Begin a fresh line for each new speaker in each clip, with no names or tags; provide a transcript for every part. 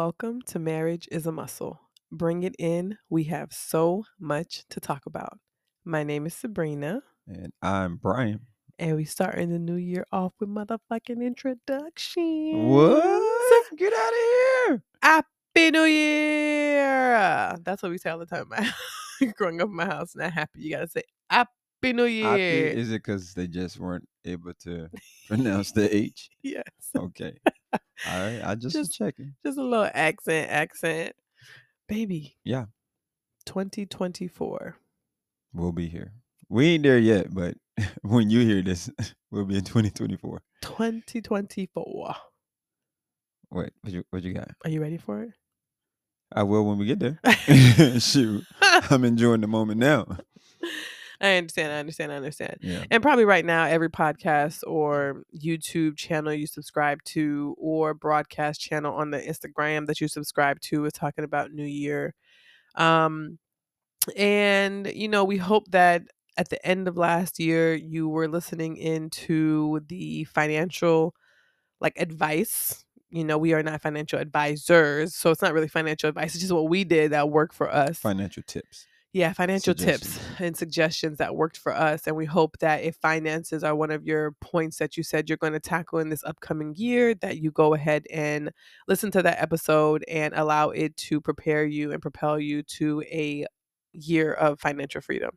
Welcome to Marriage is a Muscle. Bring it in. We have so much to talk about. My name is Sabrina,
And I'm Brian.
and we starting the new year off with motherfucking introduction.
What? Get out of here.
Happy New Year! That's what we say all the time. Growing up in my house, not happy. You gotta say Happy New Year.
Think- is it because they just weren't able to pronounce the H?
yes.
Okay. All right. I just, was
Just-
checking.
Just a little accent, accent. Baby.
Yeah.
2024.
We'll be here. We ain't there yet, but when you hear this, we'll be in 2024.
2024.
Wait, what you what you got?
Are you ready for it?
I will when we get there. Shoot. I'm enjoying the moment now.
I understand. I understand. I understand.
Yeah.
And probably right now, every podcast or YouTube channel you subscribe to, or broadcast channel on the Instagram that you subscribe to, is talking about New Year. Um, and you know, we hope that at the end of last year, you were listening into the financial like advice. You know, we are not financial advisors, so it's not really financial advice. It's just what we did that worked for us
Financial tips.
Yeah financial tips and suggestions that worked for us and we hope that if finances are one of your points that you said you're going to tackle in this upcoming year that you go ahead and listen to that episode and allow it to prepare you and propel you to a year of financial freedom.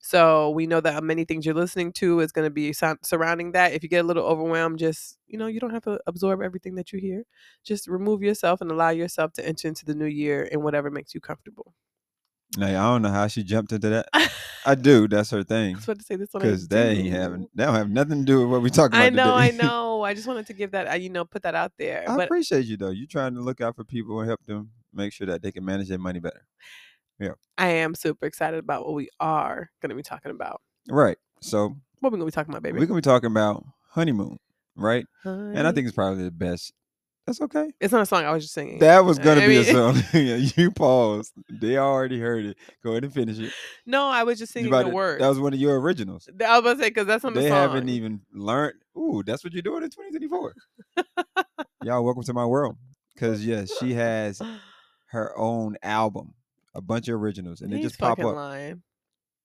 So we know that many things you're listening to is going to be surrounding that. If you get a little overwhelmed just you know you don't have to absorb everything that you hear. Just remove yourself and allow yourself to enter into the new year in whatever makes you comfortable
Now, I don't know how she jumped into that. I do. That's her thing.
I was about to say this one.
Because they ain't having, they don't have nothing to do with what we talking about
I know, I know. I just wanted to give that, uh, you know, put that out there.
I
but
appreciate you though. You're trying to look out for people and help them make sure that they can manage their money better. Yeah.
I am super excited about what we are going to be talking about.
Right. So
What we going to be talking about, baby?
we're gonna be talking about honeymoon, right? And I think it's probably the best. That's okay.
it's not a song. I was just singing.
That was gonna
I
be a song. You paused. They already heard it. Go ahead and finish it.
no, I was just singing the
to-
words.
That was one of your originals.
I was about to say because that's on the
They
song.
haven't even learned. Ooh, that's what you're doing in 2024. Y'all, welcome to my world. Because yes, she has her own album, a bunch of originals, and they just pop up.
lying.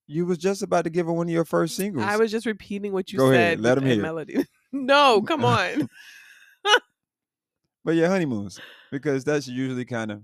You was just about to give her one of your first singles.
I was just repeating what you
Go
said.
ahead, let
a
hear
melody. no, come on.
But yeah, honeymoons because that's usually kind of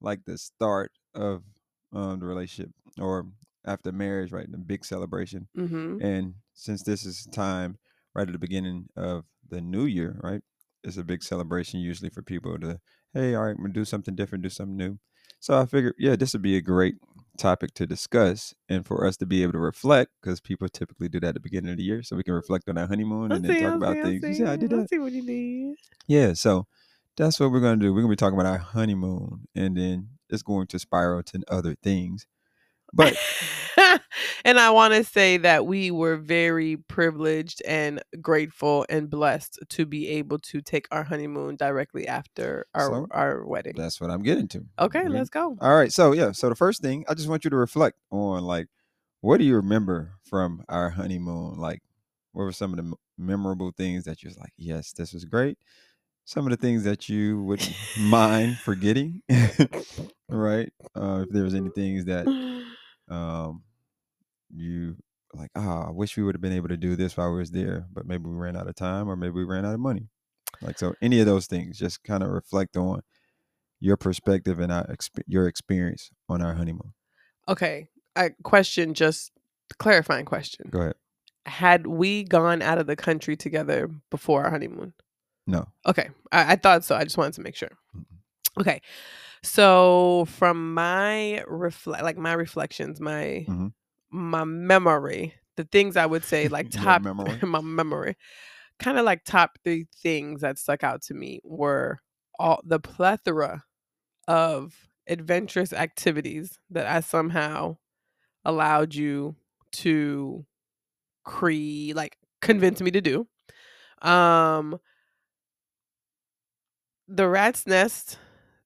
like the start of um, the relationship or after marriage, right? The big celebration.
hmm
And since this is time right at the beginning of the new year, right? It's a big celebration usually for people to, hey, all right, I'm gonna do something different, do something new. So I figured, yeah, this would be a great topic to discuss and for us to be able to reflect because people typically do that at the beginning of the year. So we can reflect on our honeymoon
I
and then talk
I
about
see,
things. You
see.
see how I did that?
see what you did.
Yeah, so that's what we're gonna do. We're gonna be talking about our honeymoon, and then it's going to spiral to other things. But
and I want to say that we were very privileged and grateful and blessed to be able to take our honeymoon directly after our
So,
our wedding.
that's what I'm getting to.
Okay,
We're-
let's go.
All right, so yeah, so the first thing I just want you to reflect on, like, what do you remember from our honeymoon? Like, what were some of the memorable things that you was like, yes, this was great. Some of the things that you would mind forgetting, right? Uh, if there was any things that um you like ah i wish we would have been able to do this while we was there but maybe we ran out of time or maybe we ran out of money like so any of those things just kind of reflect on your perspective and our exp- your experience on our honeymoon
okay, a question, just clarifying question.
go ahead
Had we gone out of the country together before our honeymoon?
No
Okay, I, I thought so. I just wanted to make sure.
Mm-mm.
Okay, so from my reflect, like my reflections, my
Mhm.
my memory, the things I would say, like top
memory.
my memory, kind of like top three things that stuck out to me were all the plethora of adventurous activities that I somehow allowed you to create, like convince me to do. Um, the rat's nest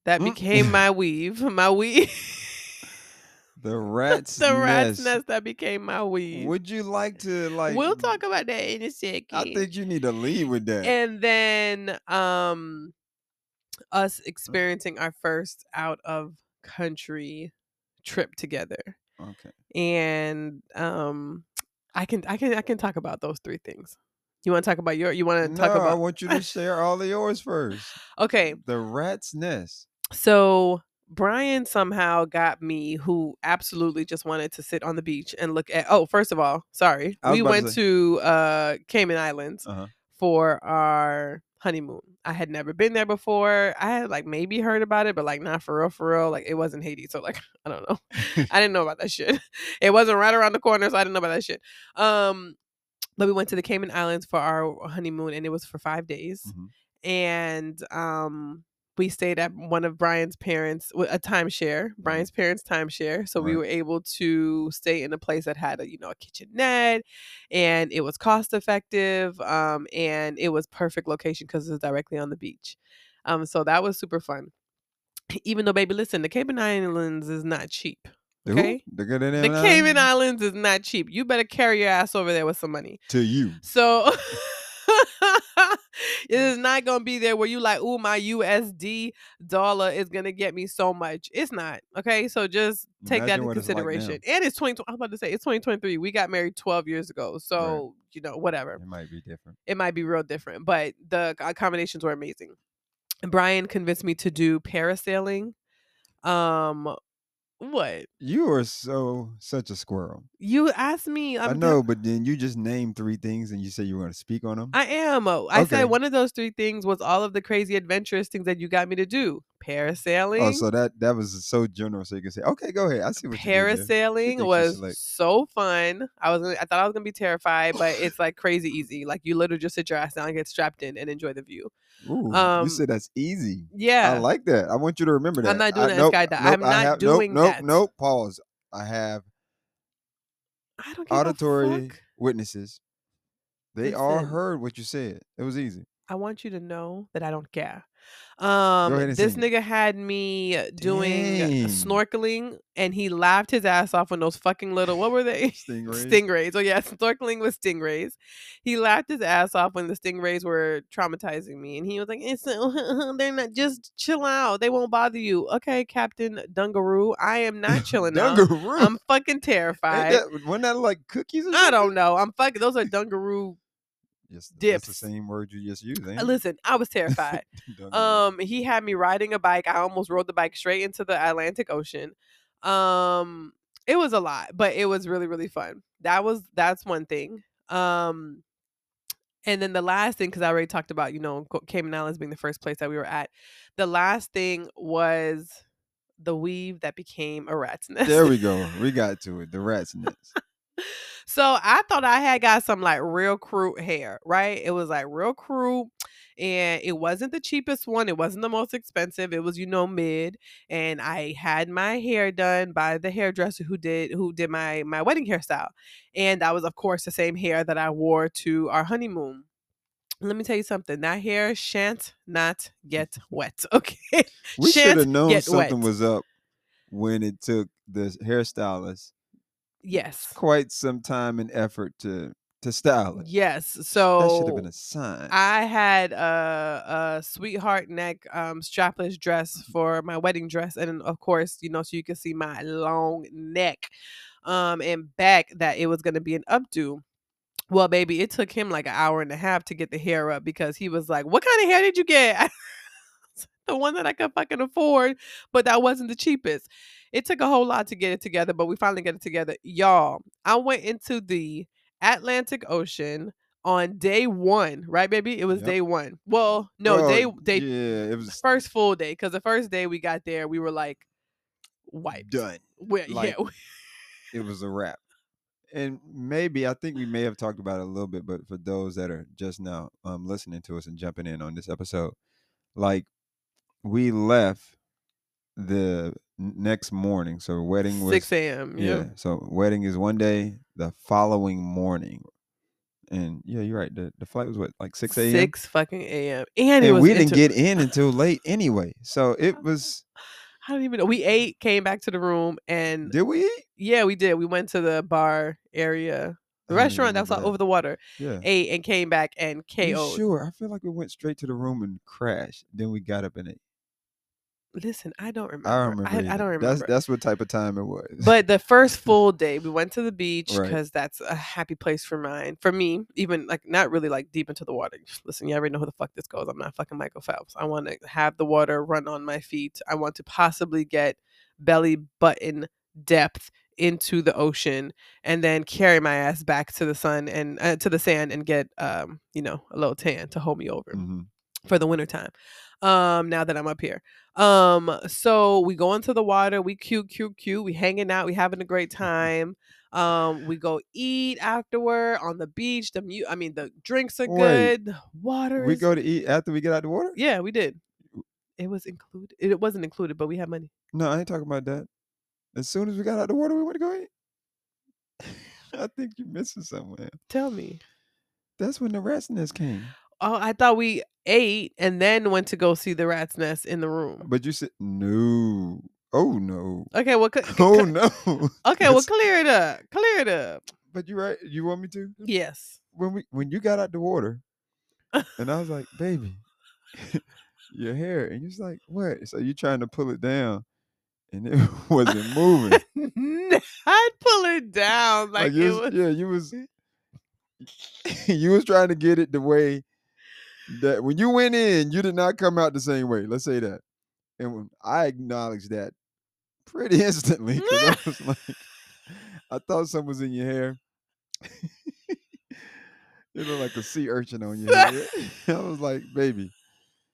that
Mm.
became my weave, my weave.
the rat's
the rat's
nest.
nest that became my weave.
would you like to like
we'll talk about that in a second.
i think you need to lead with that
and then um us experiencing our first out of country trip together.
Okay.
And um I can I can I can talk about those three things. You want to talk about your you want to
No,
talk about?
I want you to share all of yours first.
Okay,
The rat's nest.
so Brian somehow got me who absolutely just wanted to sit on the beach and look at oh, first of all, sorry. We
about to
went
say-
to uh Cayman Islands
Uh-huh.
for our honeymoon. I had never been there before. I had like maybe heard about it, but like not for real, for real. Like it wasn't Haiti, so like I don't know. I didn't know about that shit. It wasn't right around the corner, so I didn't know about that shit. Um, but we went to the Cayman Islands for our honeymoon, and it was for five days.
Mhm.
And um, we stayed at one of Brian's parents, w- a timeshare, Brian's parents' timeshare. So we were able to stay in a place that had a you know a kitchenette, and it was cost effective. Um, and it was perfect location because it was directly on the beach. Um, so that was super fun. Even though, baby, listen, the Cayman Islands is not cheap. Okay.
The
The Cayman Islands is not cheap. You better carry your ass over there with some money.
to you.
So it is not gonna be there where you like, ooh, my USD dollar is gonna get me so much. It's not. Okay. So just take that into
what it's like
consideration. and it's 20 I was about to say it's 2023. We got married 12 years ago. So, you know, whatever
It might be different.
it might be real different, but the accommodations were amazing. Brian convinced me to do parasailing. Um, what
You are so such a squirrel.
you asked me?
i
I'm
know, but then you just named three things and you said you were going to speak on them.
I am. uh, I
Okay.
said one of those three things was all of the crazy adventurous things that you got me to do. Parasailing.
oh, so that that was so general, so you can say, "Okay, go ahead." I see what you did there.
Parasailing
you
was
slick.
so fun. I was gonna, I thought I was gonna be terrified, but it's like crazy easy. Like you literally just sit your ass down, and get strapped in, and enjoy the view.
Ooh,
um,
you said that's easy.
Yeah,
I like that. I want you to remember that.
I'm not doing
I,
that
nope,
I'm not
have,
doing
nope,
that.
Nope, nope. Pause. I have
I don't
auditory witnesses. They all heard what you said. It was easy.
I want you to know that I don't care. Um, this
sing it.
nigga had me doing
Dang.
snorkeling, and he laughed his ass off on those fucking little what were they?
Stingrays.
Stingrays. Oh yeah, snorkeling with stingrays. He laughed his ass off when the stingrays were traumatizing me, and he was like, "It's they're not just chill out. They won't bother you." Okay, Captain Dungaroo, I am not chilling out.
Dungaroo.
I'm fucking terrified.
that, wasn't that like cookies or?
I don't know. I'm fucking. Those are Dungaroo.
Yes, That's
dips.
the same word you just used.
Uh? Listen, I was terrified. Um he had me riding a bike i almost rode the bike straight into the atlantic ocean um it was a lot but it was really really fun that was that's one thing um and then the last thing because i already talked about you know cayman islands being the first place that we were at the last thing was the weave that became a rat's nest
there we go. We got to it. The rat's nest.
So I thought I had got some like real crude hair, right? It was like real crude. And it wasn't the cheapest one. It wasn't the most expensive. It was, you know, mid. And I had my hair done by the hairdresser who did who did my my wedding hairstyle. And that was, of course, the same hair that I wore to our honeymoon. Let me tell you something. That hair shan't not get wet. Okay.
We should have known something
wet.
was up when it took the hairstylist
Yes.
quite some time and effort to to style it.
Yes.
So that should have been a sign.
I had a, a sweetheart neck um, strapless dress for my wedding dress, and of course, you know, so you can see my long neck um, and back that it was going to be an updo. Well, baby, it took him like an hour and a half to get the hair up because he was like, "What kind of hair did you get?" the one that I could fucking afford, but that wasn't the cheapest. It took a whole lot to get it together, but we finally got it together. Y'all, I went into the Atlantic Ocean on day one, right, baby? It was
Yep.
day one. Well, no,
Well,
day day
yeah, it was
first full day because the first day we got there, we were like wiped.
done. Like,
yeah,
It was a wrap. And maybe I think we may have talked about it a little bit, but for those that are just now um, listening to us and jumping in on this episode, like we left the next morning. So wedding was
six a.m.
yeah.
Yeah.
So wedding is one day. The following morning, and yeah, you're right. The the flight was what like six a.m.
Six fucking a.m. And, it
and we didn't
inter-
get in until late anyway. So it was.
I don't even know. We ate, came back to the room, and
Did we eat?
yeah, we did. We went to the bar area, the
I
restaurant that was like over the water,
Yeah.
ate and came back and KO'd.
sure? I feel like we went straight to the room and crashed. Then we got up and ate.
Listen, I don't remember.
I remember.
I, I don't remember.
That's that's what type of time it was.
But the first full day, we went to the beach
Right.
because that's a happy place for mine. For me, even like not really like deep into the water. Listen, you already know who the fuck this goes. I'm not fucking Michael Phelps. I want to have the water run on my feet. I want to possibly get belly button depth into the ocean and then carry my ass back to the sun and uh, to the sand and get um you know a little tan to hold me over
Mhm.
for the wintertime um now that i'm up here um so we go into the water we cute cute cute we hanging out we having a great time um we go eat afterward on the beach the mu- i mean the drinks are
Wait,
good water
we
is
go to eat after we get out the water.
yeah we did it was included it wasn't included but we had money
No, I ain't talking about that. As soon as we got out of the water, we went to go eat. I think you're missing somewhere.
tell me
That's when the rat's nest came.
Oh i thought we ate and then went to go see the rat's nest in the room
But you said no. Oh no.
okay well c- c-
Oh no.
okay well clear it up clear it up
but you're right. You want me to?
yes
When we when you got out the water, and I was like, baby, your hair, and you was like, what? So you trying to pull it down, and it wasn't moving.
I'd pull it down like,
you
it
was,
was.
yeah, you was you was trying to get it the way that when you went in, you did not come out the same way. Let's say that. And when I acknowledged that pretty instantly. I was like, I thought something was in your hair. you look like a sea urchin on your head. I was like, baby,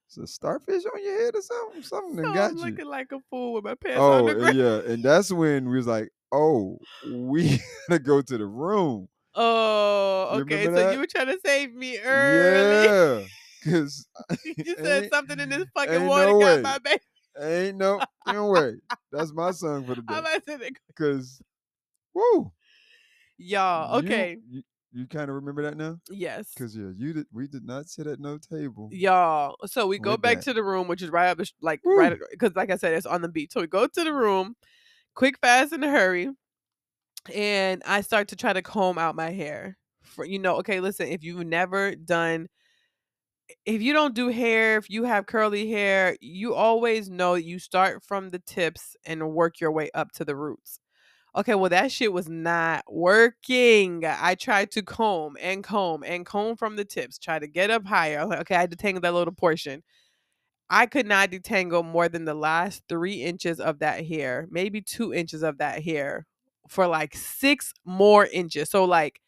it's a starfish on your head or something? Something that got
I'm
you.
looking like a fool with my pants on
Oh yeah, and that's when we was like, "Oh, we gotta go to the room."
Oh, okay. So you were trying to save me early.
Yeah, cause
you said something in this fucking water
no
got
way.
my baby.
ain't no no way. That's my song for the day.
I'm about to say,
Cause, woo,
y'all. Okay.
you, you kind of remember that now?
yes.
Cause yeah, you did. We did not sit at no table.
Y'all. So we go back
that.
to the room, which is right up, the like
Woo.
right, because like I said, it's on the beach. So we go to the room, quick, fast, in a hurry, and I start to try to comb out my hair. For you know, okay, listen, if you've never done, if you don't do hair, if you have curly hair, you always know you start from the tips and work your way up to the roots. Okay, well, that shit was not working. I tried to comb and comb and comb from the tips, try to get up higher. Okay, I detangled that little portion. I could not detangle more than the last three inches of that hair, maybe two inches of that hair for like six more inches. So, like,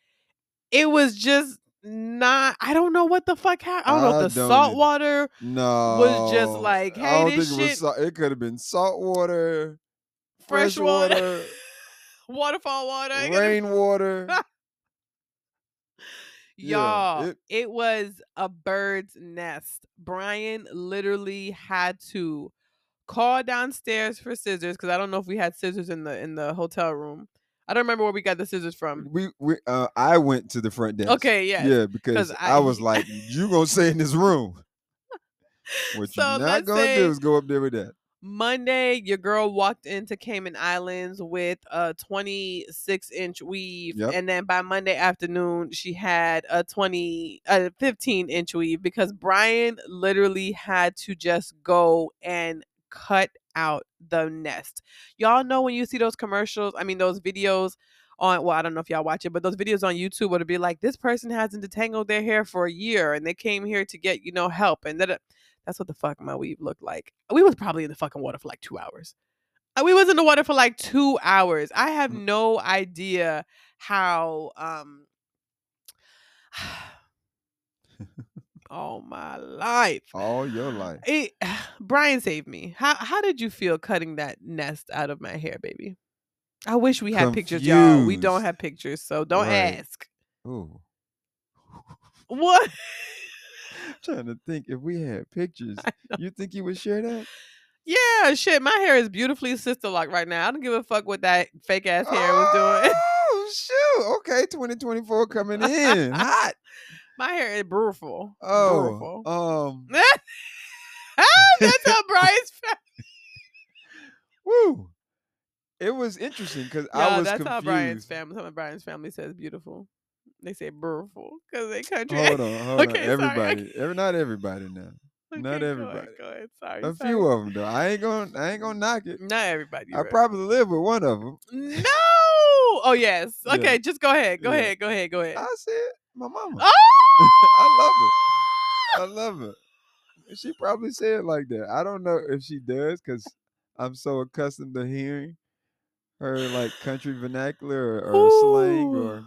it was just not, I don't know what the fuck happened. I don't know
I
if the salt water
No, was
just like,
I
hey,
don't
this
it
shit-
Salt, it could have been salt water,
fresh
fresh
water,
water,
waterfall water.
Rainwater.
Y'all,
it-
it, was a bird's nest. Brian literally had to call downstairs for scissors because I don't know if we had scissors in the in the hotel room. I don't remember where we got the scissors from.
we we uh, I went to the front desk.
Okay, yeah,
Yeah, because I,
I-
was like, you gonna stay in this room. What
So
you're not gonna do is go up there with that.
Monday, your girl walked into Cayman Islands with a 26 inch weave,
Yep.
and then by Monday afternoon, she had a 20, a 15 inch weave because Brian literally had to just go and cut out the nest. Y'all know when you see those commercials, I mean those videos on well, I don't know if y'all watch it, but those videos on YouTube would be like, this person hasn't detangled their hair for a year and they came here to get, you know, help. And that that's what the fuck my weave looked like. We was probably in the fucking water for like two hours. Uh, We was in the water for like two hours. I have
Mm.
no idea how um all my life.
All your life.
It, Brian saved me. How how did you feel cutting that nest out of my hair, baby? I wish we had pictures, y'all. We don't have pictures, so don't
Right.
ask.
Ooh.
What?
I'm trying to think if we had pictures. You think you would share that?
Yeah, shit. My hair is beautifully sister locked right now. I don't give a fuck what that fake ass hair was doing.
Oh shoot! Okay, 2024 coming in hot.
My hair is beautiful.
Oh,
beautiful.
um,
That's how Brian's. fa-
woo! It was interesting because I was
that's how Brian's family. Some of Brian's family says beautiful. They say beautiful because they country.
Hold on, hold
Okay,
on.
sorry,
Everybody, every, not everybody now. Not
go
everybody.
Ahead, go ahead. Sorry.
A
sorry.
few of them though. I ain't gonna I ain't gonna knock it.
Not everybody.
I
right.
probably live with one of them.
No. Oh yes.
Yeah.
Okay, just go ahead. Go
Yeah.
ahead. Go ahead. Go ahead.
I said my mama.
oh!
I love her. I love her. She probably said it like that. I don't know if she does because I'm so accustomed to hearing her like country vernacular or, or slang or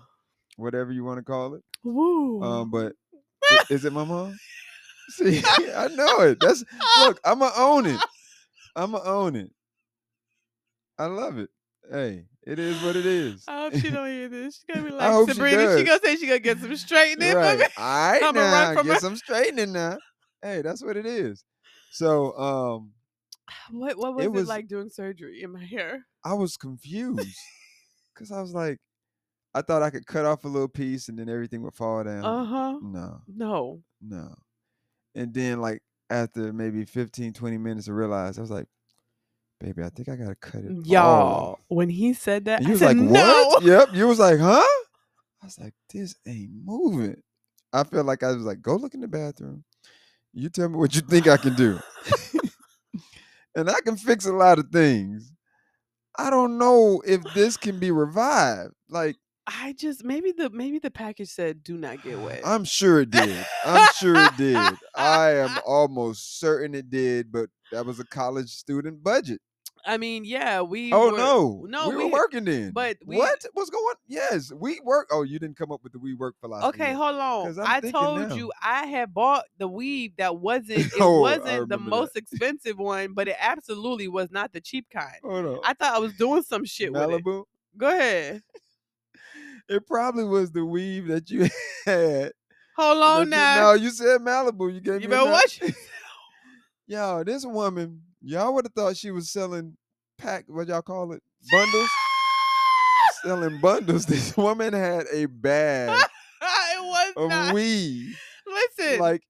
whatever you want to call it.
Woo.
Um, but is it my mom? See, I know it. That's look. I'ma own it. I'ma own it. I love it. Hey, it is what it is.
I hope she don't hear this. She's gonna be like,
she
Sabrina, she,
does.
gonna say she gonna get some straightening for
right.
me.
All right
I'ma run from
Get
her.
some straightening now. Hey, that's what it is. So um
What what was
It
it,
was-
like doing surgery in my hair?
I was confused. Cause I was like, I thought I could cut off a little piece and then everything would fall down.
Uh-huh.
No,
No.
no. And then like after maybe 15, 20 minutes I realized I was like, baby, I think I gotta cut it.
Y'all,
off."
when he said that,
you was
said,
like,
no.
what? Yep. You was like, huh? I was like, this ain't moving. I felt like I was like, go look in the bathroom. You tell me what you think I can do. and I can fix a lot of things. I don't know if this can be revived. Like,
I just maybe the maybe the package said do not get wet.
I'm sure it did. I'm sure it did. I am almost certain it did, but that was a college student budget.
I mean, yeah, we.
Oh
were,
no,
no,
we,
we-
were working then.
but we-
what? What's going? Yes, we work. Oh, you didn't come up with the we work philosophy.
Okay, hold on. I told
now.
you I had bought the weave that wasn't it
Oh,
wasn't the
remember that.
most expensive one, but it absolutely was not the cheap kind.
Hold on.
I thought I was doing some shit with it.
Malibu.
Go ahead.
It probably was the weave that you had.
Hold on
you-
now.
No, you said Malibu. You gave
you
me.
better
a
watch.
Yo, this woman, y'all would have thought she was selling pack. What y'all call it? Bundles. selling bundles. This woman had a bag
it was
of
not.
weave.
Listen.
Like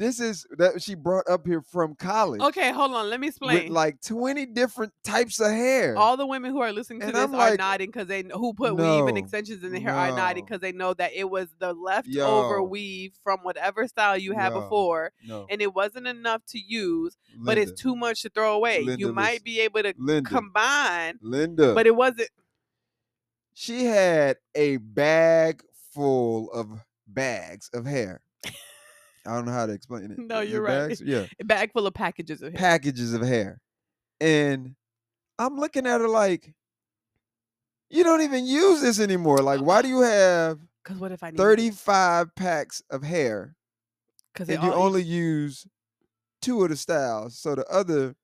this is that she brought up here from college.
okay, hold on. Let me
With
explain.
like 20 different types of hair.
All the women who are listening to
And
this
I'm
are
like,
nodding because they who put weave and extensions in their hair are nodding because they know that it was the leftover
Yo.
weave from whatever style you had
Yo.
before,
no.
and it wasn't enough to use, but it's too much to throw away.
Linda,
you might
listen.
be able to
Linda.
combine,
Linda.
but it wasn't.
she had a bag full of bags of hair. I don't know how to explain it.
No, you're right.
bags? Yeah.
A bag full of packages of hair.
Packages of hair. And I'm looking at her like, you don't even use this anymore. Like, uh, why do you have
Because what if I need
35 packs of hair
Because
you only use two of the styles? So the other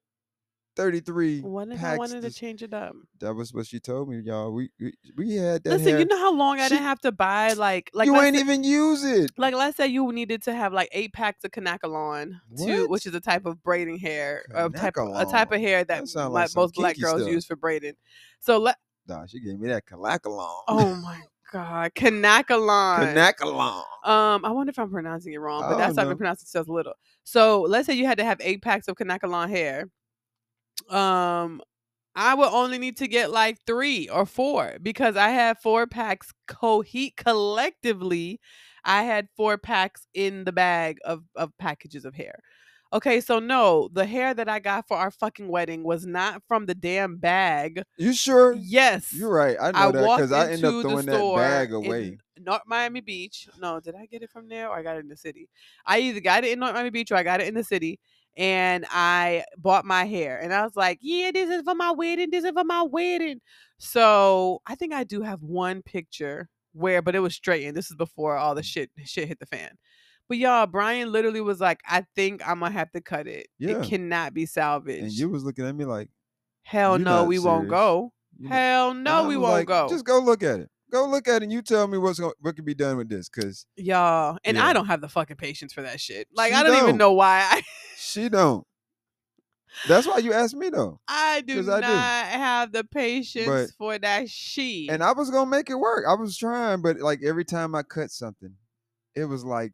33
What if I
packs.
wanted to change it up?
that was what she told me, y'all. We we, we had that
Listen,
hair.
you know how long I
She-
didn't have to buy like like
you
let's
ain't
say-
even use it.
like let's say you needed to have like eight packs of Kanekalon to
What?
which is a type of braiding hair, a type of, a type of hair that,
That sound like some
most black
kinky
girls
stuff.
use for braiding. So let
Nah, she gave me that calacolon.
oh my god, Kanekalon.
Kanekalon.
um, I wonder if I'm pronouncing it wrong,
I
but that's
don't
how I've
know.
been pronouncing since little. So let's say you had to have eight packs of Kanekalon hair. Um, I would only need to get like three or four because I had four packs coheat collectively. I had four packs in the bag of of packages of hair. Okay, so no, the hair that I got for our fucking wedding was not from the damn bag.
You sure?
Yes,
You're right. I know
I
that because I end up
the
throwing that bag away.
North Miami Beach. No, did I get it from there or I got it in the city? I either got it in North Miami Beach or I got it in the city. And I bought my hair, and I was like, "Yeah, this is for my wedding. This is for my wedding." So I think I do have one picture where, but it was straightened. This is before all the shit shit hit the fan. But y'all, Brian literally was like, "I think I'm gonna have to cut it.
Yeah.
It cannot be salvaged."
And you was looking at me like,
Hell no,
not
we won't go.
you know-
Hell
and
no, we won't
like,
go.
Just go look at it. Go look at it and you tell me what's going what can be done with this. Cause
Y'all, and
Yeah.
I don't have the fucking patience for that shit. Like
She
I don't, even
don't.
know why I
she don't. That's why you asked me though.
I do
'Cause I
not
do.
have the patience
But-
for that shit.
And I was gonna make it work. I was trying, but like every time I cut something, it was like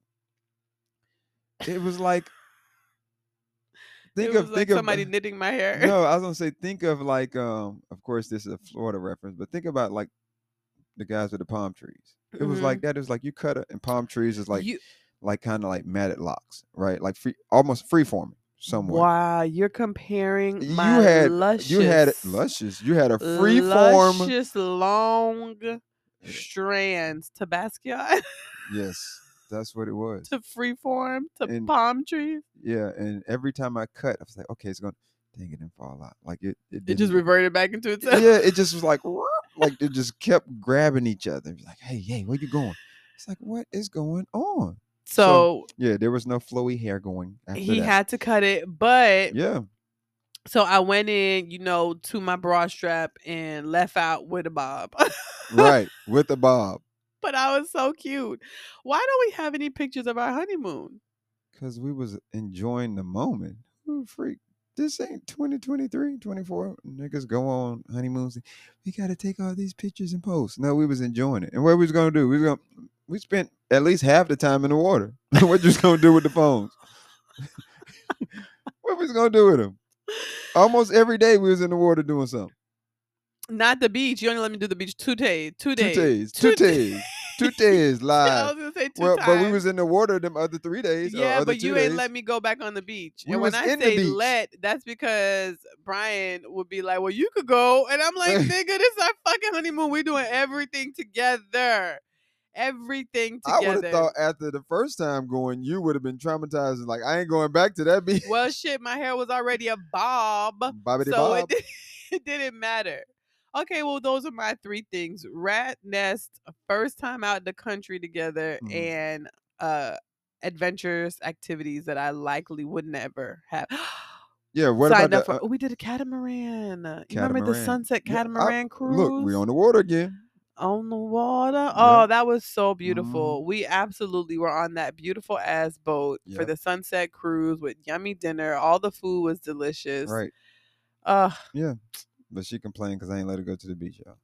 it was like think
it was
of
like
think of
somebody knitting my hair.
no, I was gonna say think of like um of course this is a Florida reference, but think about like the guys with the palm trees. It was
Mhm.
like that. It was like you cut it and palm trees is like
you,
like kind of like matted locks, right? Like free, almost free forming somewhat.
Wow, you're comparing
You had
luscious,
you had luscious. You had a free form.
luscious long strands to Basquiat,
Yes, that's what it was.
to freeform, to
And-
palm trees.
Yeah, and every time I cut, I was like, okay, it's going. to Dang it, didn't fall out. Like it. It,
It just reverted back into itself.
yeah, it just was like, like they just kept grabbing each other. It was like, hey, hey, where you going? It's like, what is going on?
So
Yeah, there was no flowy hair going after
he
that.
had to cut it, but
yeah,
so I went in, you know, to my bra strap and left out with a bob.
right, with the bob.
but I was so cute. Why don't we have any pictures of our honeymoon?
Because we was enjoying the moment. Who freak? This ain't 2023, 24. Niggas go on honeymoons. We got to take all these pictures and post. No, we was enjoying it. And what we was going to do? We was going to we spent at least half the time in the water. what you was going to do with the phones? what we was going to do with them? Almost every day we was in the water doing something.
Not the beach. You only let me do the beach two days. Two
Two
days.
days. Two days. Two days live.
say two
Well, but we was in the water them other three days. Uh,
yeah,
other
but you ain't let me go back on the beach.
We
and when
was
I say let, that's because Brian would be like, "Well, you could go," and I'm like, "Nigga, this is our fucking honeymoon. We doing everything together, everything together.
I would have thought after the first time going, you would have been traumatized. and Like I ain't going back to that beach.
well, shit, my hair was already a bob,
Bobbity
so
Bob.
it, did, it didn't matter. Okay, well, those are my three things: rat nest, first time out in the country together,
Mhm.
and uh adventurous activities that I likely would never have.
yeah. What
signed
about the,
for.
uh,
oh, we did a catamaran. uh, You remember the
Catamaran.
sunset
Yeah, I-
catamaran cruise?
Look, we on the water again.
on the water. Oh, that was so
Mhm.
beautiful. We absolutely were on that beautiful ass boat for the sunset cruise with yummy dinner. All the food was delicious.
Right.
Uh,
But she complained because I ain't let her go to the beach, y'all.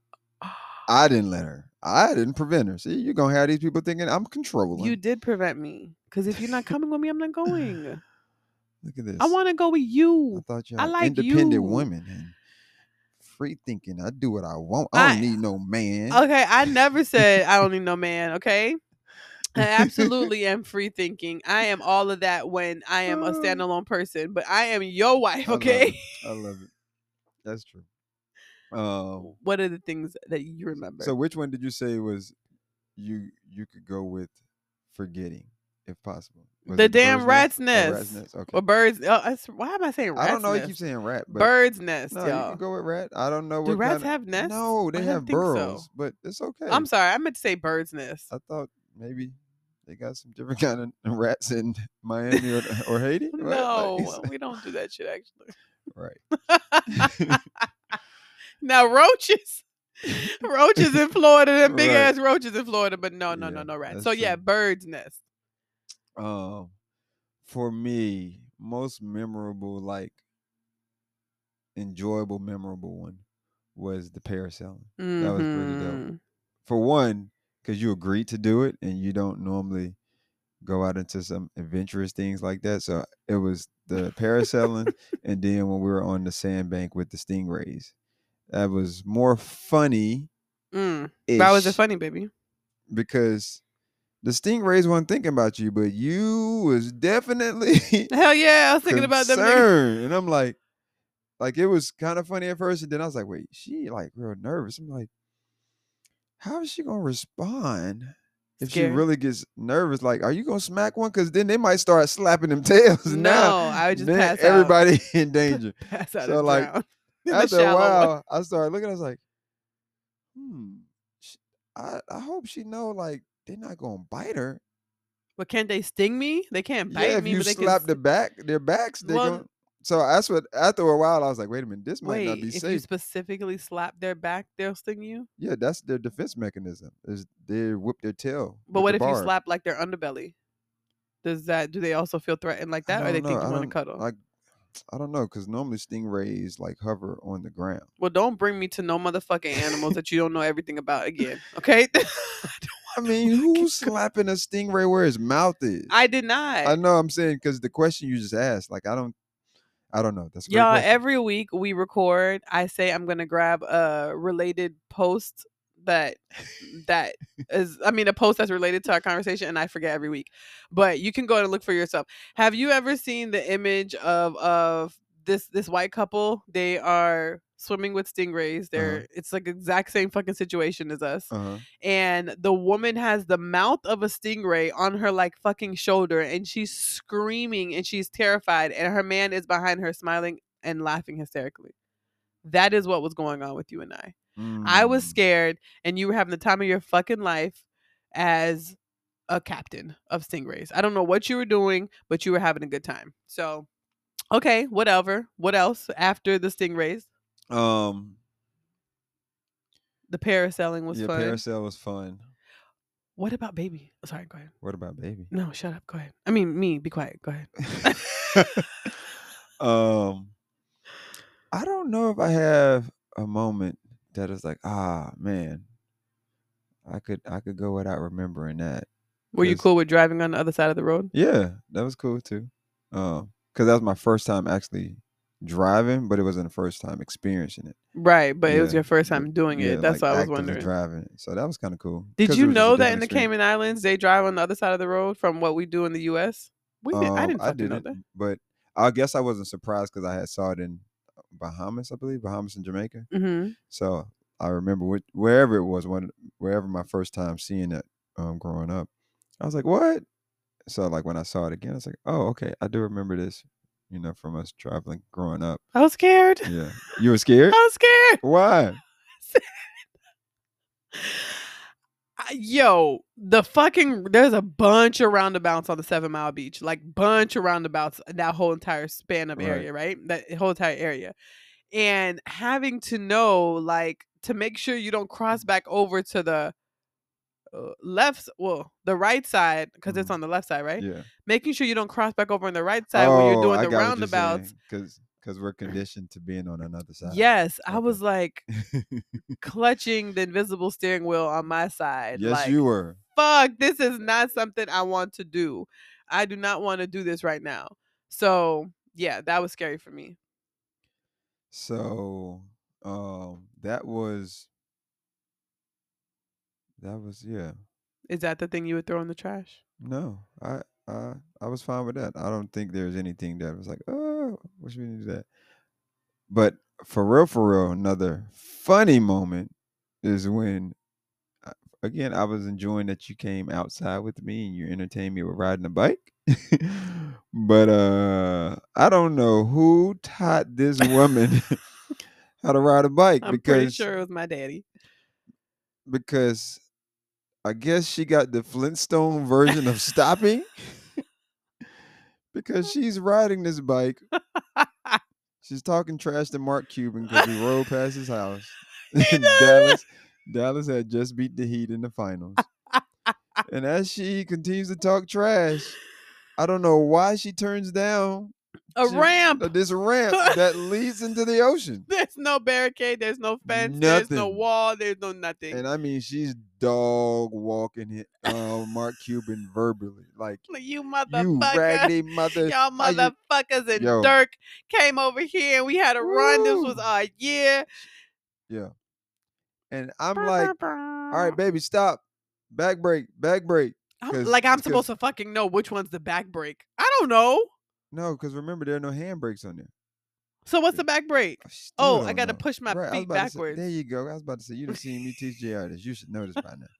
I didn't let her. I didn't prevent her. See, you're gonna have these people thinking I'm controlling.
you did prevent me because if you're not coming with me, I'm not going.
Look at this.
I want to go with you.
I thought y'all
I like
independent
you.
women and free thinking. I do what I want.
I-
I don't need no man.
Okay, I never said I don't need no man. Okay. I absolutely am free thinking. I am all of that when I am a
Oh.
standalone person, but I am your wife,
I love
okay?
it. I love it. That's true. Um,
What are the things that you remember?
so which one did you say was you you could go with forgetting if possible? Was
The damn rat's nest.
rat's nest. Okay.
or birds. Oh, why am I saying rats?
I don't know. You
nest?
keep saying rat, but
birds nest,
no, you
y'all.
can go with rat. I don't know
Do
what
rats
kind of-
have nests?
No, they
I
have
think so.
burrows, but it's okay.
I'm sorry, I meant to say birds nest.
I thought maybe they got some different kind of rats in Miami or, or Haiti.
No,
Like,
we don't do that shit actually.
right.
now roaches. roaches in Florida, them big
Right.
ass roaches in Florida, but no, no, no,
Yeah,
no rats.
that's
So yeah, birds nest.
Um, for me, most memorable, like enjoyable, memorable one was the parasailing. That was pretty dope.
Mhm.
For one, because you agreed to do it, and you don't normally go out into some adventurous things like that. So it was the parasailing, and then when we were on the sandbank with the stingrays, that was more funny.
Mm. Why was it funny, baby?
Because the stingrays weren't thinking about you, but you was definitely
Hell yeah, I was thinking about them. niggas.
And I'm like, like it was kind of funny at first, and then I was like, wait, she like real nervous. I'm like, how is she gonna respond if
Scared.
she really gets nervous? Like, are you gonna smack one? Because then they might start slapping them tails.
No,
now
I would just pass out.
everybody in danger.
Pass out
So, like,
drown
After a while,
water.
I started looking. I was like, hmm. I I hope she know like they're not gonna bite her.
But can't they sting me? They can't bite
yeah, if
me,
you
but they
slap
can.
the back, their backs, they're
Well,
going. So that's what. After a while, I was like, wait a minute, this might
Wait,
not be
if you
safe.
specifically slap their back, they'll sting you.
yeah, that's their defense mechanism. Is they whip their tail.
But what if you slap like their underbelly? Does that do they also feel threatened like that, or they
don't
think you want to cuddle?
Like, I don't know, because normally stingrays like hover on the ground.
well, don't bring me to no motherfucking animals that you don't know everything about again. Okay?
I mean, who's slapping a stingray where his mouth is?
I did not.
I know. I'm saying because the question you just asked, like, I don't, I don't know. That's
Y'all,
question.
every week we record. I say I'm gonna grab a related post that that is I mean a post that's related to our conversation and I forget every week. But you can go and look for yourself. Have you ever seen the image of of this this white couple? They are swimming with stingrays. They're it's like exact same fucking situation as us.
Uh-huh.
And the woman has the mouth of a stingray on her like fucking shoulder and she's screaming and she's terrified and her man is behind her smiling and laughing hysterically. That is what was going on with you and I. I was
Mm.
scared, and you were having the time of your fucking life as a captain of stingrays. I don't know what you were doing, but you were having a good time. So, okay, whatever. What else after the stingrays?
Um
The parasailing was
yeah,
fun.
parasail was fun.
what about baby? Oh, Sorry, go ahead.
What about baby?
No, shut up. Go ahead. I mean, me. Be quiet. Go ahead.
um I don't know if I have a moment that is like, ah man, I could I could go without remembering that.
Were you cool with driving on the other side of the road?
Yeah, that was cool too. Um, because that was my first time actually driving, but it wasn't the first time experiencing it.
Right, but it was your first time doing
yeah,
it. That's
like
what I was wondering.
Driving, so that was kind of cool.
Did you
was just a
know that in the
experience.
Cayman Islands they drive on the other side of the road from what we do in the U.S.? We did. I
Um,
didn't fucking know that.
but I guess I wasn't surprised because I had saw it in Bahamas, I believe, Bahamas and Jamaica.
hmm
So I remember wherever it was, when wherever my first time seeing it um, growing up, I was like, "What?" So like when I saw it again, I was like, "Oh, okay, I do remember this." You know, from us traveling growing up.
I was scared.
Yeah, you were scared.
I was scared.
Why?
Yo, the fucking there's a bunch of roundabouts on the Seven Mile Beach, like bunch of roundabouts in that whole entire span of
Right.
area, right? That whole entire area, and having to know like to make sure you don't cross back over to the uh, left, well, the right side because it's
Mhm.
on the left side, right?
Yeah.
Making sure you don't cross back over on the right side when you're doing the roundabouts.
because because we're conditioned to being on another side.
Yes, I was like clutching the invisible steering wheel on my side.
yes,
like,
you were.
fuck, this is not something I want to do. I do not want to do this right now. So, yeah, that was scary for me.
So um that was that was yeah.
Is that the thing you would throw in the trash?
No, I I I was fine with that. I don't think there's anything that was like, oh, wish we didn't do that. But for real, for real, another funny moment is when, uh, again, I was enjoying that you came outside with me and you entertained me with riding a bike. but uh I don't know who taught this woman how to ride a bike
I'm pretty
because
sure it was my daddy.
because I guess she got the Flintstone version of stopping because she's riding this bike. She's talking trash to Mark Cuban because we rode past his house. Dallas, Dallas had just beat the Heat in the finals. and as she continues to talk trash, I don't know why she turns down
A
she-
ramp.
uh, this ramp that leads into the ocean.
There's no barricade. There's no fence. There's no wall. There's no nothing.
And I mean, she's dog walking it, uh, Mark Cuban verbally, like
you
you
motherfucker.
raggedy mother.
Y'all
you-"
motherfuckers and
Yo.
Dirk came over here and we had a run. This was
Woo.
our year.
Yeah. And I'm like, all right, baby, stop. Back brake, back brake.
I'm- like I'm supposed to fucking know which one's the back brake. I don't know.
No, because remember there are no handbrakes on there.
So what's the back brake?
I
Oh, I gotta
know.
push my
Right,
feet
to say-
backwards.
there you go. I was about to say you'd have seen me teach JR this. You should know this by now.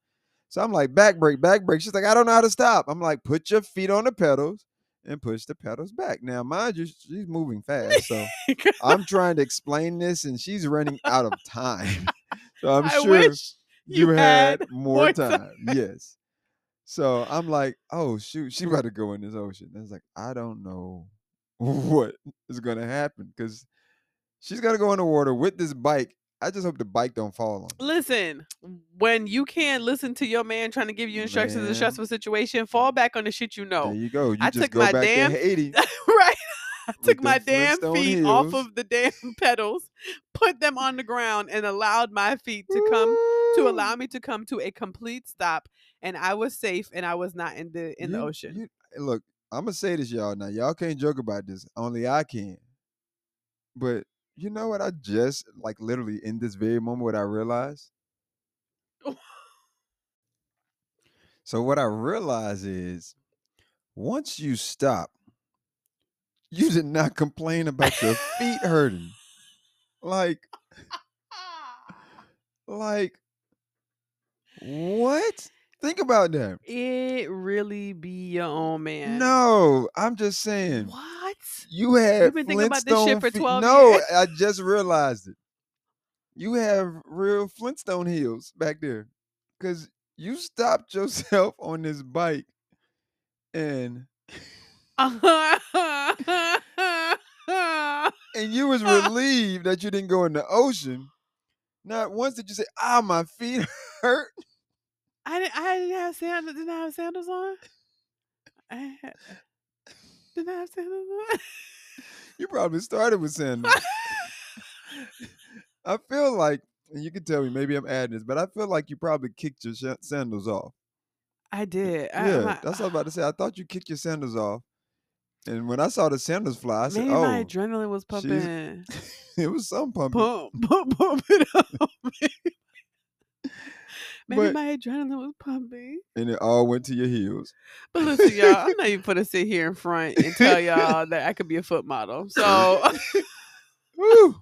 So I'm like, back brake, back brake. She's like, I don't know how to stop. I'm like, put your feet on the pedals and push the pedals back. Now, mind you, she's moving fast. So I'm trying to explain this and she's running out of time. So I'm
I
sure you,
you
had,
had
more,
more
time.
time.
Yes. So I'm like, oh shoot, she about to go in this ocean. And it's like, I don't know what is gonna happen because she's gonna go in the water with this bike. I just hope the bike don't fall on. her.
Listen, when you can't listen to your man trying to give you instructions in a stressful situation, fall back on the shit you know.
There you go. You
I
just
took
go
my damn-
to
right. I took my damn feet off of the damn pedals, put them on the ground, and allowed my feet to come to allow me to come to a complete stop. And I was safe and I was not in the in the ocean.
you- eh, look, I'm gonna say this, y'all. Now, y'all can't joke about this. Only I can. But you know what? I just like literally in this very moment, what I realized So what I realize is once you stop, you did not complain about your feet hurting. Like, like, what? Think about that.
It really be your own man.
No, I'm just saying.
What?
You had
been thinking about this shit for
feet-
12
No,
years?
I just realized it. You have real Flintstone heels back there. Cause you stopped yourself on this bike and and you was relieved that you didn't go in the ocean. Not once did you say, ah, my feet hurt.
I didn't. I didn't have sandals. Didn't I have sandals on? I had, didn't I have sandals on?
You probably started with sandals. I feel like, and you can tell me, maybe I'm adding this, but I feel like you probably kicked your sh- sandals off.
I did. I,
yeah,
my,
that's what I was about to say. I thought you kicked your sandals off. And when I saw the sandals fly, I said, oh,
my adrenaline was pumping.
it was some pumping.
Pump, pump, pump it up. Maybe,
But-
my adrenaline was pumping.
And it all went to your heels.
But listen, y'all, I'm not even gonna sit here in front and tell y'all that I could be a foot model. So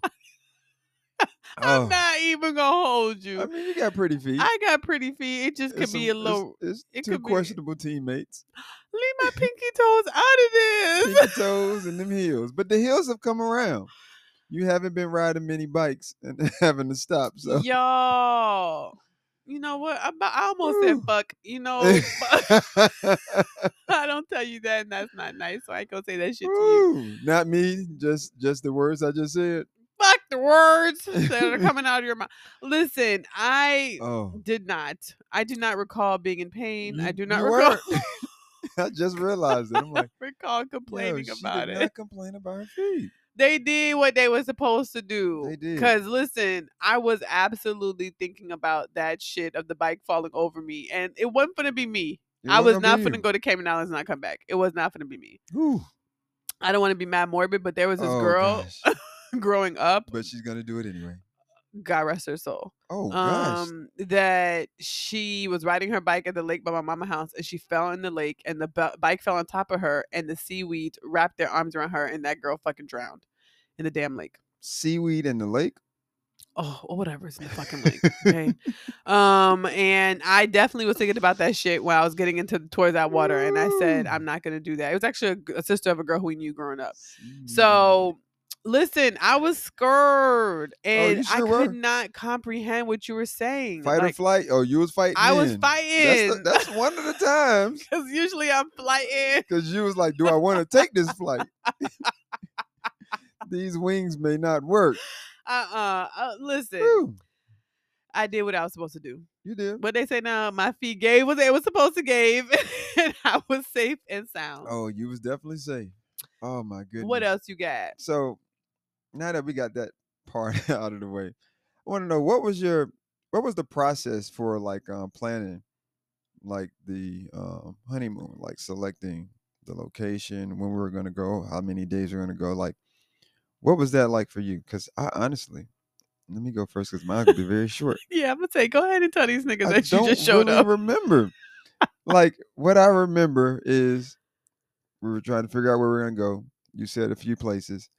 I'm
Oh,
not even gonna hold you.
I mean, you got pretty feet.
I got pretty feet. It just could
It's
be a
it's-
little.
It's,
it
two
could be-
questionable teammates.
Leave my pinky toes out of this.
Pinky toes and them heels. But the heels have come around. You haven't been riding many bikes and having to stop. So
Y'all. You know what? I, I almost
Woo.
said fuck. You know, I don't tell you that, and that's not nice. So I ain't gonna say that shit to you.
Not me, just just the words I just said.
Fuck the words that are coming out of your mouth. Listen, I
Oh,
did not. I do not recall being in pain. I do not recall.
I just realized it. I'm like,
recall complaining about it.
not complain about her feet.
They did what they were supposed to do.
They did.
Cause listen, I was absolutely thinking about that shit of the bike falling over me, and it wasn't gonna be me.
It
I was
wasn't gonna be
gonna
you.
go to Cayman Islands and not come back. It was not gonna be me.
Whew.
I don't want to be mad morbid, but there was this
Oh,
girl growing up.
but she's gonna do it anyway.
God rest her soul.
Oh gosh.
um that she was riding her bike at the lake by my mama house and she fell in the lake and the bike fell on top of her and the seaweed wrapped their arms around her and that girl fucking drowned in the damn lake
Seaweed in the lake.
oh or whatever is in the fucking lake okay um and i definitely was thinking about that shit when i was getting into towards that water and i said i'm not gonna do that it was actually a sister of a girl who we knew growing up
Seaweed.
so listen i was scared and
Oh, you
i
sure
could not comprehend what you were saying
fight or flight. Oh, you was fighting.
I was fighting.
That's, the, that's one of the times
Because usually I'm flighting.
because you was like, "Do I want to take this flight? These wings may not work."
Uh-uh. Uh Listen,
Whew,
I did what I was supposed to do.
you did.
But they say now my feet gave what they was supposed to give, and I was safe and sound.
Oh, you was definitely safe. Oh my goodness.
what else you got?
So now that we got that part out of the way, I want to know what was your what was the process for like um planning like the um honeymoon, like selecting the location, when we were gonna go, how many days we are gonna go, like what was that like for you? Because I honestly, let me go first because mine could be very short.
Yeah, I'm gonna say, go ahead and tell these niggas
I
that you just showed
really
up.
remember. like what I remember is we were trying to figure out where we are gonna go. You said a few places,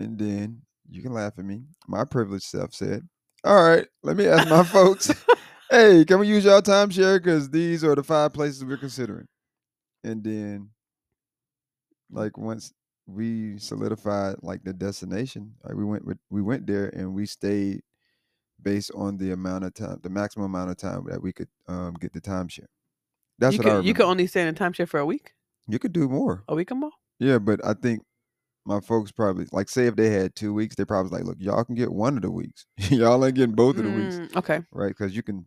and then you can laugh at me. My privileged self said, "All right, let me ask my folks. Hey, can we use y'all timeshare? Because these are the five places we're considering." And then, like once we solidified like the destination, like we went with we went there and we stayed based on the amount of time, the maximum amount of time that we could um, get the timeshare. That's
you
what I
could
remember.
you could only stay in a timeshare for a week,
you could do more.
a week or more.
Yeah, but I think my folks probably like say if they had two weeks, they probably like, look, y'all can get one of the weeks. y'all ain't getting both of the weeks,
Mm, okay,
right? Because you can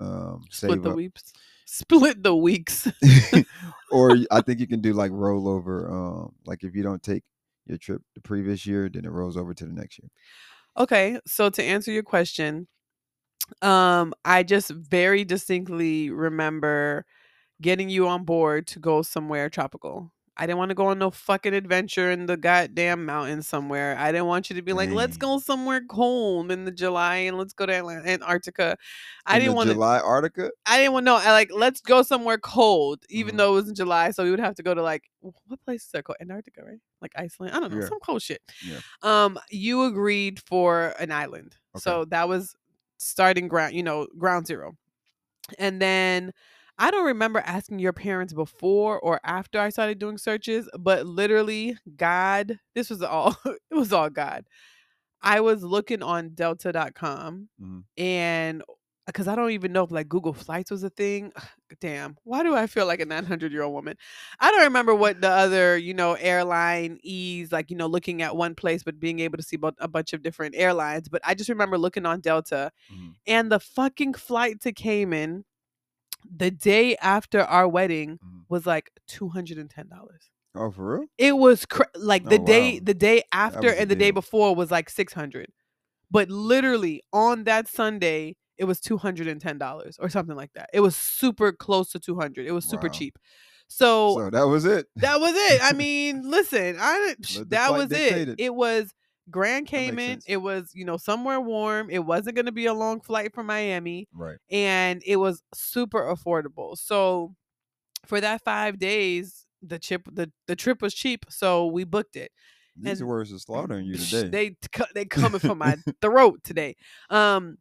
um,
split
save
the
up,
weeks. Split the weeks.
or I think you can do like rollover. Um, like if you don't take your trip the previous year, then it rolls over to the next year.
Okay, so to answer your question, um, I just very distinctly remember getting you on board to go somewhere tropical. I didn't want to go on no fucking adventure in the goddamn mountain somewhere. I didn't want you to be like, let's go somewhere cold in the July and let's go to Atla- Antarctica. I
In
didn't want to.
July Arctica.
I didn't want to know. I like let's go somewhere cold, even
Mhm.
though it was in July. So we would have to go to like wh- what places are called Antarctica, right? Like Iceland. I don't know,
Yeah.
some cold shit.
Yeah.
Um, you agreed for an island,
Okay.
so that was starting ground. You know, ground zero, and then. I don't remember asking your parents before or after I started doing searches, but literally, God, this was all, it was all God. I was looking on delta.com
Mhm.
and because I don't even know if like Google Flights was a thing. Damn, why do I feel like a 900 year old woman? I don't remember what the other, you know, airline ease, like, you know, looking at one place but being able to see a bunch of different airlines. But I just remember looking on Delta
Mhm.
and the fucking flight to Cayman the day after our wedding
Mhm.
was like $210.
Oh, for real?
It was cr- like the
Oh,
day the day after and the day before was like 600. But literally on that Sunday it was $210 or something like that. It was super close to 200. It was super
Wow.
cheap. So,
So that was it.
that was it. I mean, listen, I didn't-
Let the
that was
dictate
it.
it.
It was Grand Cayman. It was, you know, somewhere warm. It wasn't going to be a long flight from Miami
Right.
and it was super affordable. So for that 5 days, the chip the the trip was cheap, so we booked it.
These
And-
words are slaughtering you today.
They they coming from my throat today. Um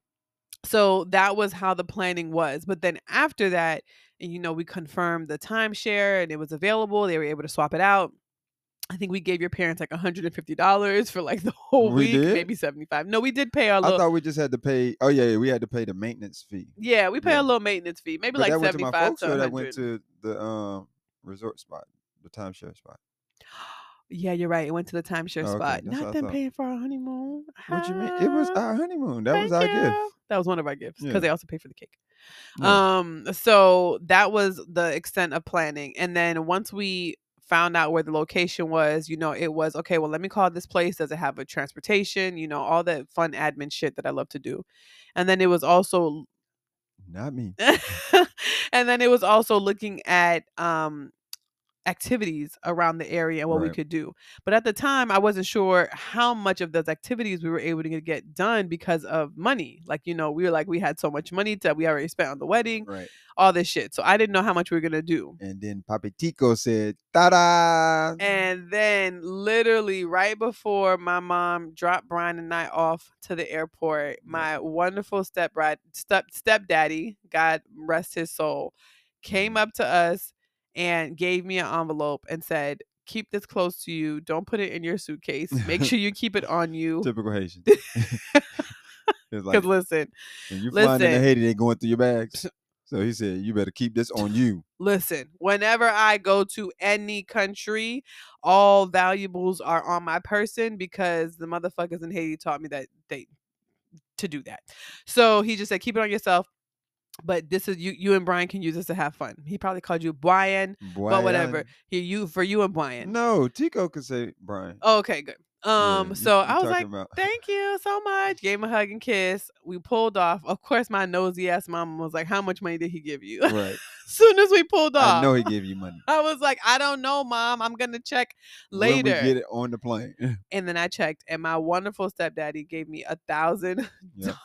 so that was how the planning was. But then after that, you know, we confirmed the timeshare and it was available. They were able to swap it out. I think we gave your parents like $150 for like the whole
We
week,
did?
maybe 75. No, we did pay our
I
little
thought we just had to pay. Oh yeah, yeah, we had to pay the maintenance fee.
Yeah, we pay
Yeah.
a little maintenance fee, maybe
But
like
that went to my
75
folks,
to
or that went to the um resort spot, the timeshare spot.
Yeah, you're right. It went to the timeshare
Oh, okay,
spot.
that's
Not them paying for our honeymoon.
What you mean? It was our honeymoon. That was
thank
our gift.
That was one of our gifts because
Yeah.
they also paid for the cake.
Yeah.
Um, so that was the extent of planning. And then once we found out where the location was, you know, it was okay, well, let me call this place. Does it have a transportation? You know, all that fun admin shit that I love to do. And then it was also
Not me.
and then it was also looking at um activities around the area and what we could do. But at the time, I wasn't sure how much of those activities we were able to get done because of money. Like, you know, we were like, we had so much money that we already spent on the wedding,
Right.
all this shit. So I didn't know how much we were going to do.
And then Papetico said, "Ta-da!"
And then, literally, right before my mom dropped Brian and I off to the airport, my wonderful step step stepdaddy, God rest his soul, came
Mhm.
up to us and gave me an envelope and said, "Keep this close to you. Don't put it in your suitcase. Make sure you keep it on you."
Typical Haitian.
Because
like
listen,
when you flying into
listen.
Haiti, they going through your bags. So he said, "You better keep this on you."
listen. Whenever I go to any country, all valuables are on my person because the motherfuckers in Haiti taught me that they to do that. So he just said, keep it on yourself. But this is you. You and Brian can use this to have fun. He probably called you Brian, but whatever.
Brian.
Here, you for you and Brian.
No, Tico could say Brian.
Okay, good. Um,
you-
so I was like,
about-
thank you so much. Gave him a hug and kiss. We pulled off. Of course, my nosy ass mom was like, "How much money did he give you?"
right.
soon as we pulled off,
I know he gave you money.
I was like, I don't know, mom. I'm gonna check
When
later.
we get it on the plane.
And then I checked, and my wonderful stepdaddy gave me a thousand
Yep.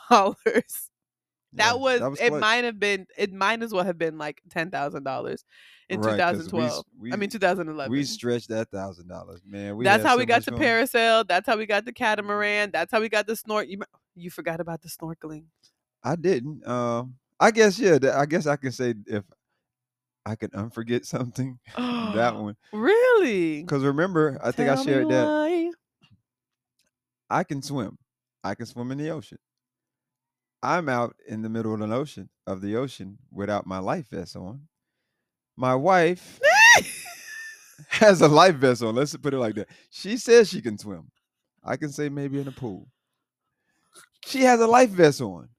Yeah,
That was, it.
clutch.
Might have been. It might as well have been like ten thousand dollars in
Right, 'cause we s-
2012. I mean 2011.
We stretched that thousand dollars, man. We
That's how
so
we got the
fun.
parasail. That's how we got the catamaran. That's how we got the snort. You, you forgot about the snorkeling.
I didn't. Um, I guess yeah. I guess I can say if I can unforget something, that one.
Really?
Because remember, I think I shared that. I can swim. I can swim in the ocean. I'm out in the middle of the ocean of the ocean without my life vest on. My wife has a life vest on. Let's put it like that. She says she can swim. I can say maybe in a pool. She has a life vest on.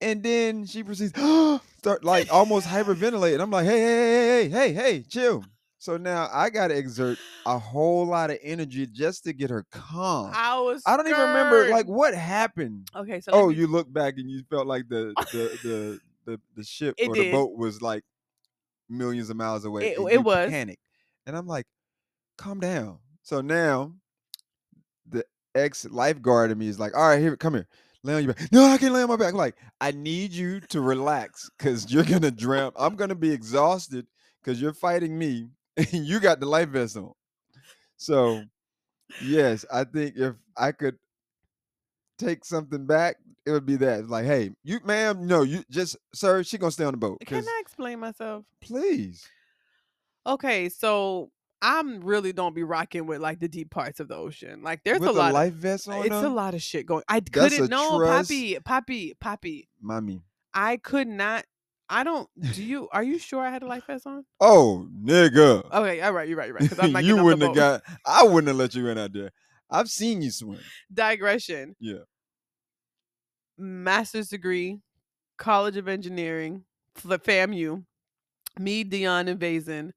And then she proceeds start like almost hyperventilating. I'm like, hey, hey, hey, hey, hey, hey, chill. So now I gotta exert a whole lot of energy just to get her calm.
I was.
I don't even remember like what happened.
Okay, so
Oh,
me-
you look back and you felt like the the the the, the ship
It
or the boat was like millions of miles away.
It- it was.
panic, And I'm like, calm down. So now the ex lifeguard in me is like, all right, here, come here. Lay on your back. No, I can't lay on my back. I'm like, I need you to relax because you're gonna drown. I'm gonna be exhausted because you're fighting me you got the life vest on. So yes, I think if I could take something back, it would be that. It's like, hey, you ma'am, no, you just sir, she gonna stay on the boat.
Can I explain myself?
please.
Okay, so I'm really don't be rocking with like the deep parts of the ocean. Like there's
With
a lot.
life
of,
vest on
it's a lot of shit going. I
That's
couldn't. No,
trust-
Poppy, Poppy, Poppy.
mommy.
I could not. I don't. Do you? Are you sure I had a life vest on?
Oh, nigga.
Okay, all right, you're right, you're right. I'm
you
getting off the
wouldn't have got I wouldn't have let you in out there. I've seen you swim.
digression.
Yeah.
Master's degree, College of Engineering, FAMU. Me, Dion, and Vazen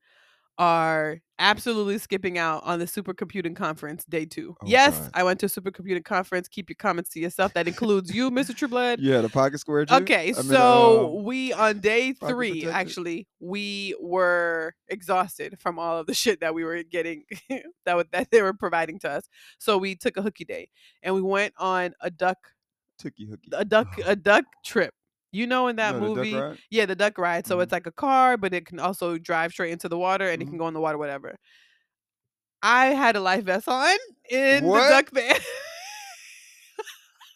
are absolutely skipping out on the supercomputing conference day two.
Oh,
yes,
God.
I went to a supercomputing conference. Keep your comments to yourself. That includes you, Mr. Trueblood.
Yeah, the pocket square too.
Okay,
I mean,
so
uh,
we on day three, actually, we were exhausted from all of the shit that we were getting that wa- that they were providing to us. So we took a hooky day and we went on a duck
Tookie hookie.
a duck a duck trip. You know in that
the
movie,
ride?
yeah, the duck ride. So
Mhm.
it's like a car, but it can also drive straight into the water and it
Mhm.
can go in the water, whatever. I had a life vest on in
What?
the duck van.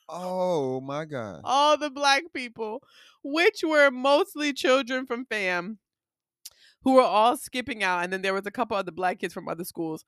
Oh my god.
all the black people, which were mostly children from fam, who were all skipping out, and then there was a couple other black kids from other schools.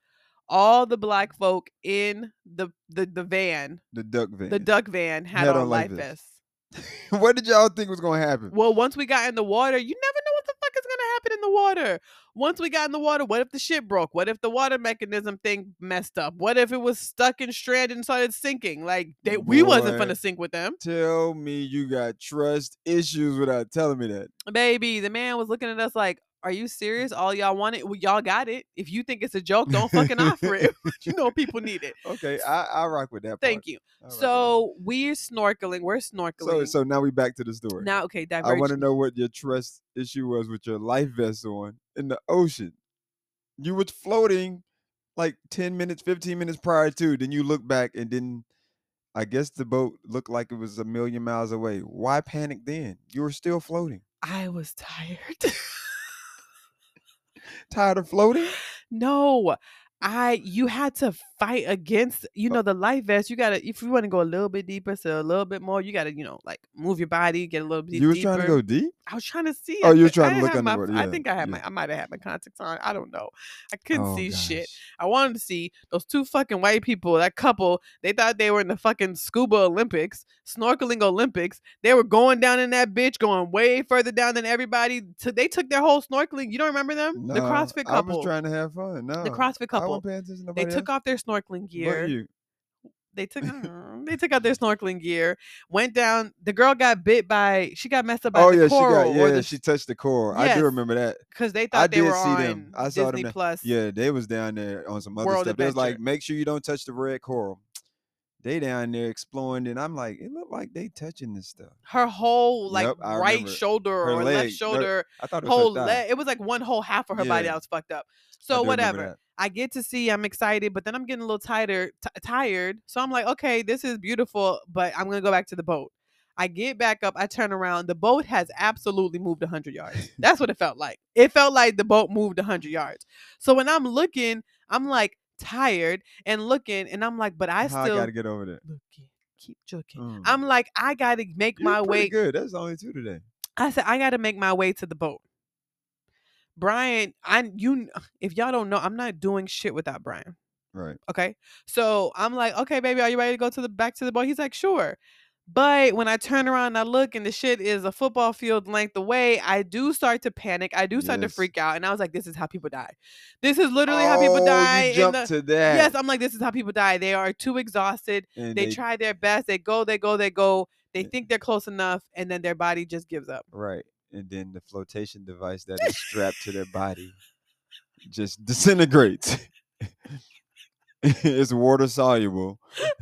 All the black folk in the the, the van,
The duck van.
the duck van, had,
Had
on, life vests.
what did y'all think was gonna happen?
Well, once we got in the water, you never know what the fuck is gonna happen in the water. Once we got in the water, what if the ship broke? What if the water mechanism thing messed up? What if it was stuck and stranded and started sinking? Like they, we wasn't gonna sink with them,
Tell me you got trust issues without telling me that.
baby. The man was looking at us like, "Are you serious? All y'all want it? Well, y'all got it. If you think it's a joke, don't fucking offer it. you know people need it.
Okay, I I rock with that. Part.
Thank you.
I rock with
So we're snorkeling. We're
that. so
snorkeling.
so now we back to the story.
now, okay,
I
divergent.
want to know what your trust issue was with your life vest on in the ocean. You was floating like 10 minutes, 15 minutes prior to, then you look back and then I guess the boat looked like it was a million miles away. Why panic then? You were still floating.
I was tired.
Tired of floating?
No, I you had to fight against you know the life vest. You gotta if you want to go a little bit deeper, so a little bit more, you gotta you know like move your body, get a little bit
You was
deeper.
trying to go deep?
I was trying to see.
Oh, you were
cou-
trying
I
to look
my-
underwater,
I think I had my. I might have had my contacts on. I don't know. I couldn't
Oh,
see shit. I wanted to see those two fucking white people, that couple. They thought they were in the fucking scuba Olympics, snorkeling Olympics. They were going down in that bitch, going way further down than everybody. So they took their whole snorkeling. You don't remember them? the CrossFit couple.
I was trying to have fun. No.
the CrossFit couple.
wasn't paying attention to
They took off their snorkeling gear. They took mm, they took out their snorkeling gear. Went down. The girl got bit by. She got messed up by
Oh
the
yeah, she
coral
got
or
yeah,
the
she touched the coral. I do remember that.
because they
I
thought they
did
were
see
on
them. I saw them
Disney
there.
Plus.
Yeah, they was down there on some other
World
stuff. They was like, make sure you don't touch the red coral. They down there exploring, and I'm like, it looked like they touching this stuff.
Her whole like
Yep,
right shoulder
Her
or
leg,
left shoulder,
I thought it was
whole leg. It was like one whole half of her body
Yeah.
that was fucked up.
I
So whatever.
That.
I get to see. I'm excited, but then I'm getting a little tired. T- tired. So I'm like, okay, this is beautiful, but I'm gonna go back to the boat. I get back up. I turn around. The boat has absolutely moved 100 yards. That's what it felt like. It felt like the boat moved 100 yards. So when I'm looking, I'm like tired and looking, and I'm like, but I
How
still
I gotta get over there.
looking, keep joking.
Mm.
I'm like, I gotta make
You
my way.
Good. That's only two today.
I said I got to make my way to the boat. Brian, I you if y'all don't know, I'm not doing shit without Brian.
Right.
Okay. So I'm like, okay, baby, are you ready to go to the back to the boat? He's like, sure. But when I turn around and I look and the shit is a football field length away, I do start to panic. I do start to freak out. And I was like, this is how people die. This is literally how people
Oh,
die.
You
in
jumped
the-
to that.
yes, I'm like, this is how people die. They are too exhausted.
and
They, try their best. They go, they go, they go. They eh think they're close enough, and then their body just gives up.
Right. And then the flotation device that is strapped to their body just disintegrates. it's water soluble.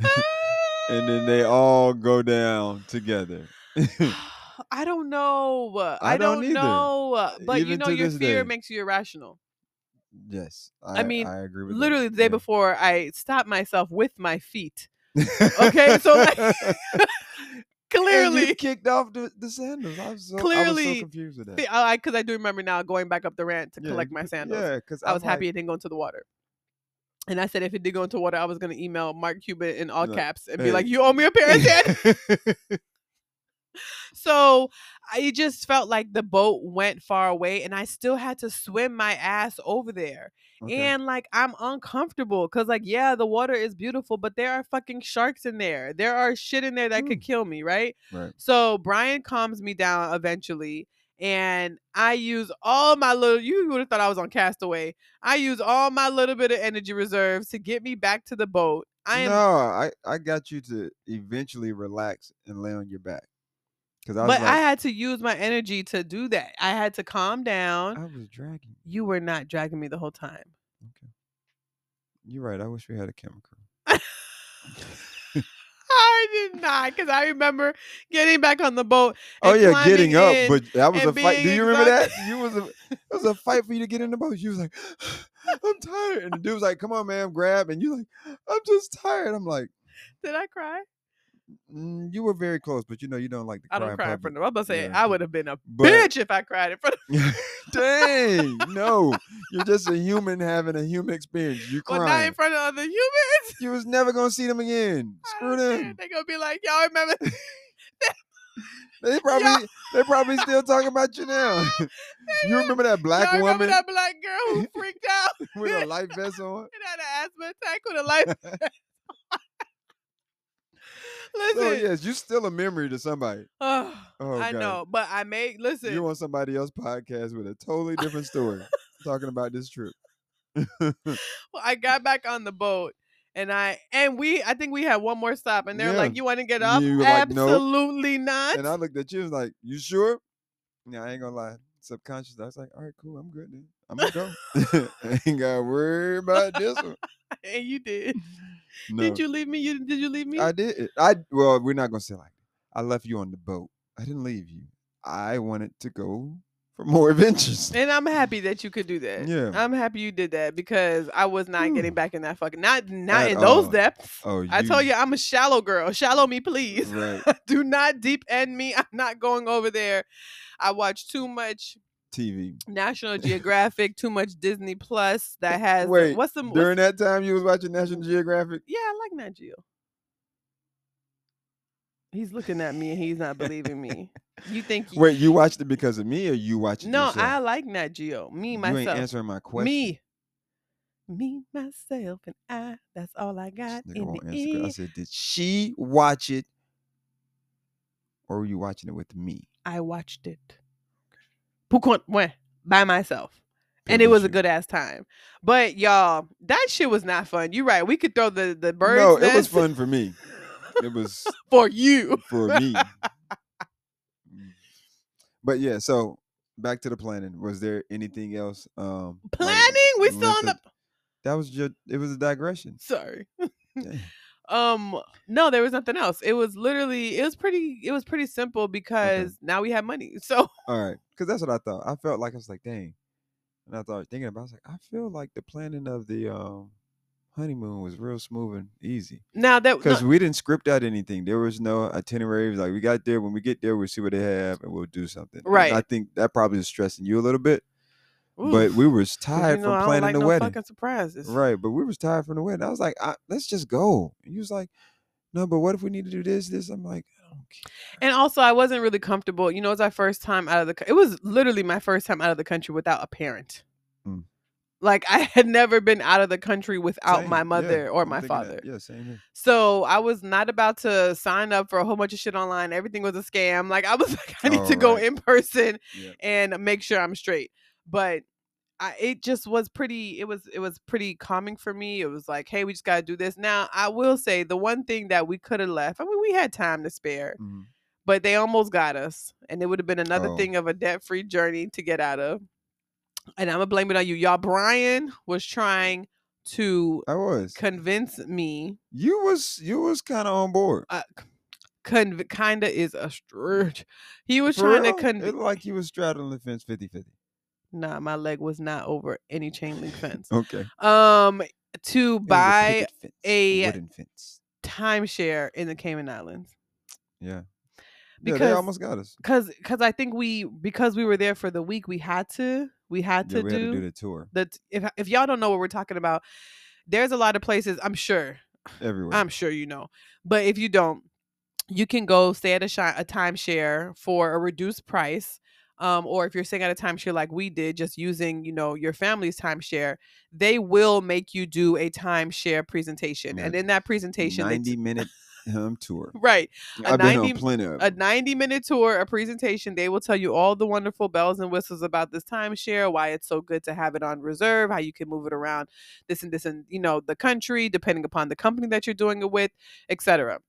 and then they all go down together.
I don't know.
I
I
don't
don't, know. But you know, your fear
day.
makes you irrational.
Yes,
I mean,
I agree with that.
Literally the day
Yeah.
before, I stopped myself with my feet. Okay, so, like, Clearly,
kicked off the, the sandals. I was so I was
Clearly,
so confused with that.
Fe- I because I do remember now going back up the ramp to
Yeah,
collect my sandals.
Yeah, because
I was happy it didn't go into the water. And I said if it did go into water, I was gonna email Mark Cuban in all
Like,
caps and be
hey.
like, "You owe me a pair of sandals." so I just felt like the boat went far away, and I still had to swim my ass over there.
Okay.
And like I'm uncomfortable because like yeah, the water is beautiful, but there are fucking sharks in there. There are shit in there that could kill me, right?
right.
So Brian calms me down eventually, and I use all my little. You would have thought I was on Castaway. I use all my little bit of energy reserves to get me back to the boat. I am,
no, I, I got you to eventually relax and lay on your back. Because I was
but
like,
I had to use my energy to do that. I had to calm down.
I was dragging. you.
were not dragging me the whole time.
Okay. You're right. I wish we had a camera crew.
I did not, because I remember getting back on the boat.
Oh yeah, getting up, but that was a fight. Do you remember that? You was a it was a fight for you to get in the boat. You was like, I'm tired, and the dude was like, Come on, man, grab, and you like, I'm just tired. I'm like,
Did I cry?
Mm, you were very close, but you know you don't like to cry.
I don't cry in front of. I'm about to say
Yeah.
I would have been a
But-
bitch if I cried in front of.
Dang, no, you're just a human having a human experience. You
But not
crying.
in front of other humans.
You was never gonna see them again. Screw them.
They gonna be like, y'all remember?
They probably they probably still talking about you now. you remember that black
y'all
woman
that black girl who freaked out
with a life vest on?
and had an asthma attack with a life? Listen,
So yes, you still a memory to somebody.
oh,
Oh,
I
God.
know, but I made listen.
You on somebody else's podcast with a totally different story, talking about this trip.
well, I got back on the boat. And I and we I think we had one more stop and they're
Yeah.
like, You want to get up?
You were like, "Nope."
Absolutely not.
and I looked at you and was like, "You sure?" Yeah, I ain't gonna lie. Subconscious, I was like, "All right, cool. I'm good then. I'm gonna go. I ain't gotta worry about this one."
and you did.
No,
Did you leave me? You did you leave me?
I did. I well, we're not gonna say like. I left you on the boat. I didn't leave you. I wanted to go for more adventures.
And I'm happy that you could do that.
Yeah.
I'm happy you did that because I was not getting
hmm.
back in that fucking not not
At
in those depths.
Oh,
I told you I'm a shallow girl. Shallow me, please.
right?
do not deep end me. I'm not going over there. I watch too much
TV.
National Geographic, too much Disney Plus that has
Wait,
what's the what's,
During that time, you was watching National Geographic.
Yeah, I like Nat Geo. He's looking at me and he's not believing me. You think you,
Wait, you watched it because of me, or you watched it
No,
yourself?
I like Nat Geo. Me myself.
you ain't answering my question.
Me. Me, myself, and I. That's all I got in the
I said, did she watch it, or were you watching it with me?
I watched it. When? By myself. And it was a good ass time. But y'all, that shit was not fun. You're right. We could throw the, the birds.
No, it was fun for me. It was
for you.
for me. Mm. But yeah, so back to the planning. Was there anything else? Um, like,
Planning? we still on the
That was just. It was a digression.
sorry. Um, no, there was nothing else. It was literally it was pretty it was pretty simple because now we have money. So
All right, because that's what I thought. I felt like I was like, dang. And I thought thinking about, it, I was like, I feel like the planning of the um, honeymoon was real smooth and easy
now that
because
no,
we didn't script out anything. There was no itinerary. Like we got there, when we get there, we'll see what they have and we'll do something. And
Right.
I think that probably is stressing you a little bit,
oof,
but we was
'cause you
tired
know I
from planning
like
the
no
wedding.
fucking surprises.
Right, but we was tired from the wedding. I was like, I, let's just go. And he was like, no, but what if we need to do this, this? I'm like, I don't care.
And also, I wasn't really comfortable. You know, it was our first time out of the. It was literally my first time out of the country without a parent.
Mm.
Like I had never been out of the country without
Same,
my
yeah,
mother or
I'm
my
thinking that.
father.
Yeah, same here.
So I was not about to sign up for a whole bunch of shit online. Everything was a scam. Like I was like, I need
Oh,
to go in person
Yeah.
and make sure I'm straight. But I, it just was pretty. It was it was pretty calming for me. It was like, hey, we just gotta do this. Now I will say the one thing that we could have left. I mean, we had time to spare,
Mhm.
but they almost got us, and it would have been another
Oh.
thing of a debt free journey to get out of. And I'm gonna blame it on you, y'all. Brian was trying to
I was.
convince me
You was you was kind of on board.
uh, kinda is a stretch. He was
For
trying
real?
to convince.
like he was straddling the fence 50-50.
Nah, my leg was not over any chain link fence.
Okay.
Um, to
a
buy
fence,
a-
wooden fence.
timeshare in the Cayman Islands.
Yeah. yeah,
Because
they almost got us.
cause cause I think we because we were there for the week, we had to we had
Yeah,
to
we had
do
to do the tour
the t- if if y'all don't know what we're talking about, there's a lot of places. I'm sure
everywhere.
I'm sure you know, but if you don't, you can go stay at a shi- a timeshare for a reduced price. Um, or if you're staying at a timeshare like we did, just using you know your family's timeshare, they will make you do a timeshare presentation, and in that presentation, they t-
Ninety minute um tour.
right a
I've been
90
on plenty of.
a. 90 minute tour, a presentation. They will tell you all the wonderful bells and whistles about this timeshare, why it's so good to have it on reserve, how you can move it around this and this and you know the country, depending upon the company that you're doing it with, etc.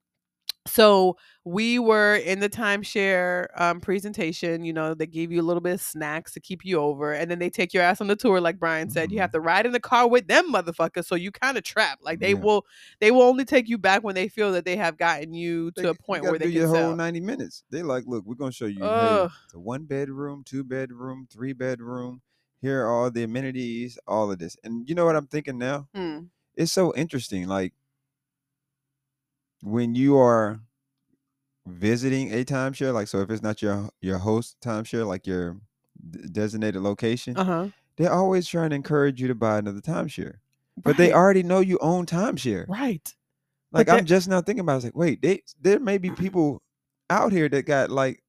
So we were in the timeshare um, presentation. You know, they gave you a little bit of snacks to keep you over, and then they take your ass on the tour, like Brian said. You have to ride in the car with them, motherfuckers. So you kind of trapped. Like they
Yeah.
will, they will only take you back when they feel that they have gotten you to a
g- you
point where they
do your
sell.
whole ninety minutes. They like, look, we're gonna show you. Hey, a one bedroom, two bedroom, three bedroom. Here are all the amenities, all of this. And you know what I'm thinking now?
Hmm.
It's so interesting. Like when you are visiting a timeshare, like so if it's not your your host timeshare, like your d- designated location,
Uh huh.
they're always trying to encourage you to buy another timeshare. But they already know you own timeshare.
right.
Like I'm just now thinking about. It. I was like, wait, they there may be people out here that got like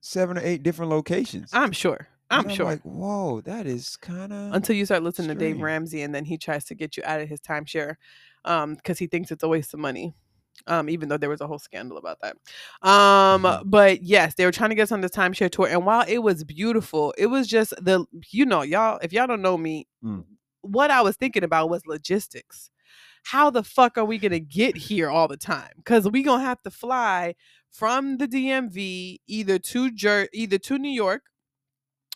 seven or eight different locations.
I'm sure. I'm
And
sure.
Like, whoa, that is kind of
Until you start listening to Dave. Ramsey, and then he tries to get you out of his timeshare, um, because he thinks it's a waste of money. Um, even though there was a whole scandal about that. Um,
Mhm.
but yes, they were trying to get us on this timeshare tour, and while it was beautiful, it was just the you know y'all. If y'all don't know me,
Mm.
what I was thinking about was logistics. How the fuck are we gonna get here all the time? Because we gonna have to fly from the DMV either to Jer- either to New York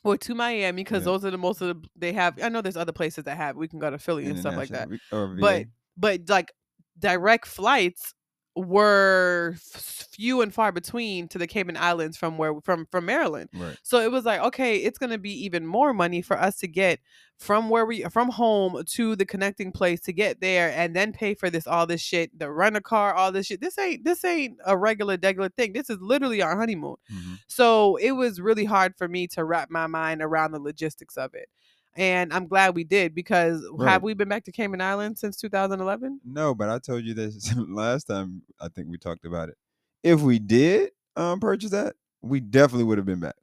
or to Miami because
Yeah.
those are the most of the they have. I know there's other places that have. We can go to Philly and stuff like that.
International re- or
But but like direct flights were few and far between to the Cayman Islands from where from from Maryland.
right.
So it was like, okay, it's gonna be even more money for us to get from where we from home to the connecting place to get there and then pay for this all this shit, the rent a car, all this shit. This ain't this ain't a regular degular thing. This is literally our honeymoon.
Mhm.
So it was really hard for me to wrap my mind around the logistics of it. And I'm glad we did because
Right.
have we been back to Cayman Island since 2011?
No, but I told you this last time. I think we talked about it. If we did um purchase that, we definitely would have been back.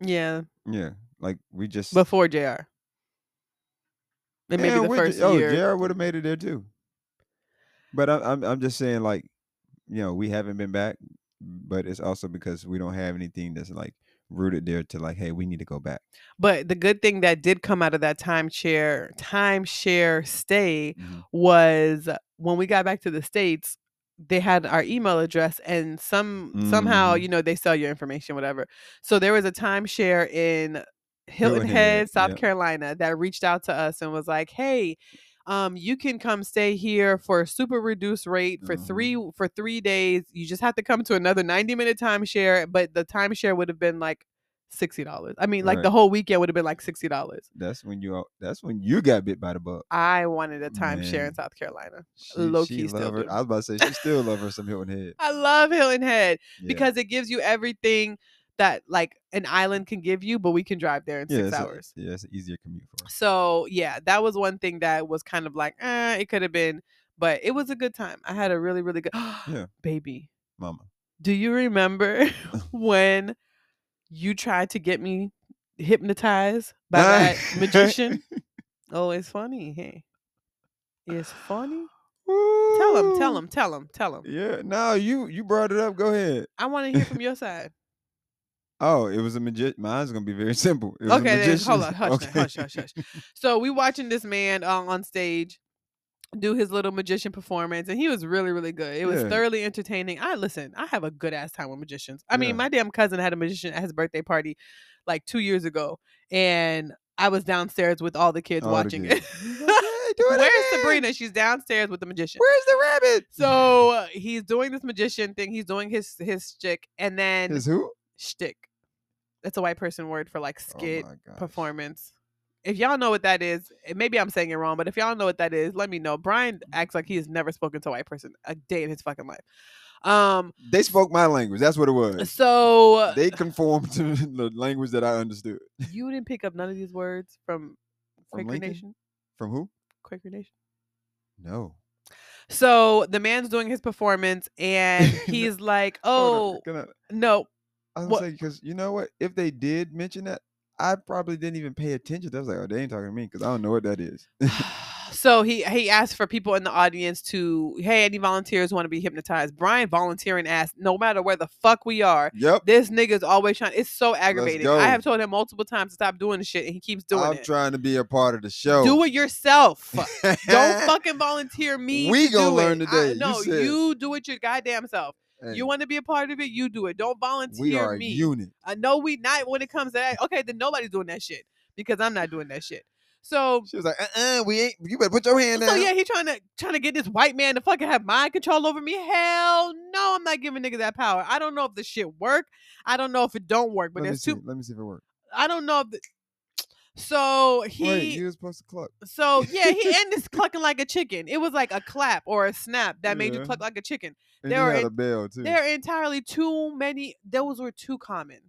Yeah,
Yeah, like we just.
before JR. It may be the first
oh,
year.
JR would have made it there too. But I, I'm I'm just saying, like, you know, we haven't been back, but it's also because we don't have anything that's like rooted there to like, hey, we need to go back.
But the good thing that did come out of that timeshare timeshare stay
Mhm.
was when we got back to the states, they had our email address, and some somehow
Mhm.
you know they sell your information, whatever. So there was a timeshare in Hilton
Hilton
Head,
Head,
South
yep.
Carolina, that reached out to us and was like, "Hey." Um, you can come stay here for a super reduced rate for
Mhm.
three for three days. You just have to come to another 90 minute timeshare, but the timeshare would have been like sixty dollars. I mean, like the whole weekend would have been like sixty dollars.
That's when you. al- That's when you got bit by the bug.
I wanted a timeshare in South Carolina.
She,
Low
she
key still
her. I was about to say she still love her some Hilton Head.
I love Hilton Head
Yeah.
because it gives you everything that like an island can give you, but we can drive there in
yeah,
six
it's a-
hours.
yeah, it's an easier commute for us.
So yeah, that was one thing that was kind of like, eh, it could have been, but it was a good time. I had a really, really good
Yeah.
baby.
Mama.
Do you remember when you tried to get me hypnotized by that magician? Oh, it's funny. Hey, it's funny. Tell him, tell him, tell him, tell him.
Yeah, no, you you brought it up. Go ahead.
I want to hear from your side.
Oh, it was a magician. Mine's gonna be very simple. It was a
Okay, then hold on, hush, now, hush, hush, hush. So we watching this man uh, on stage do his little magician performance, and he was really, really good. It was
Yeah.
thoroughly entertaining. I listen. I have a good ass time with magicians. I
Yeah.
mean, my damn cousin had a magician at his birthday party like two years ago, and I was downstairs with all the kids
All the
watching
kids.
it.
He's like, "Hey, do it
Where's
again.
Sabrina? She's downstairs with the magician.
Where's the rabbit?
So uh, he's doing this magician thing. He's doing his his shtick, and then
His who?
shtick. That's a white person word for like
Oh
skit
gosh.
performance. If y'all know what that is, eh, maybe I'm saying it wrong, but if y'all know what that is, let me know. Brian mm-hmm. acts like he has never spoken to a white person a day in his fucking life. Um,
They spoke my language. That's what it uh, was.
so
They conformed to the language that I understood.
you didn't pick up none of these words from
From
Quaker
Lincoln?
Nation.
From who?
Quaker Nation.
No.
So the man's doing his performance, and he's like, "Oh no,
I was
What-
gonna because you know what? If they did mention that, I probably didn't even pay attention. I was like, oh, they ain't talking to me because I don't know what that is.
so he he asked for people in the audience to hey any volunteers want to be hypnotized brian volunteering asked no matter where the fuck we are
yep.
this nigga's always trying it's so aggravating i have told him multiple times to stop doing the shit and he keeps doing
I'm
it
trying to be a part of the show.
do it yourself don't fucking volunteer me
We
to
gonna learn
it.
today.
I,
You
no
said-
you do it your goddamn self
Hey,
you want to be a part of it you do it don't volunteer
we are
me
a unit.
I know we not when it comes to that. Okay, then nobody's doing that shit because I'm not doing that shit. So
She was like, uh-uh, we ain't. You better put your hand down.
so yeah, he trying to trying to get this white man to fucking have mind control over me. Hell no, I'm not giving nigga that power. I don't know if the shit work. I don't know if it don't work. But
Let
there's
see.
two.
Let me see if it works.
I don't know if. The, so he.
Wait, you were supposed to cluck.
so yeah, he ended clucking like a chicken. It was like a clap or a snap that made you
Yeah.
cluck like a chicken.
And
There
you
were
had a bell too.
There are entirely too many. Those were too common.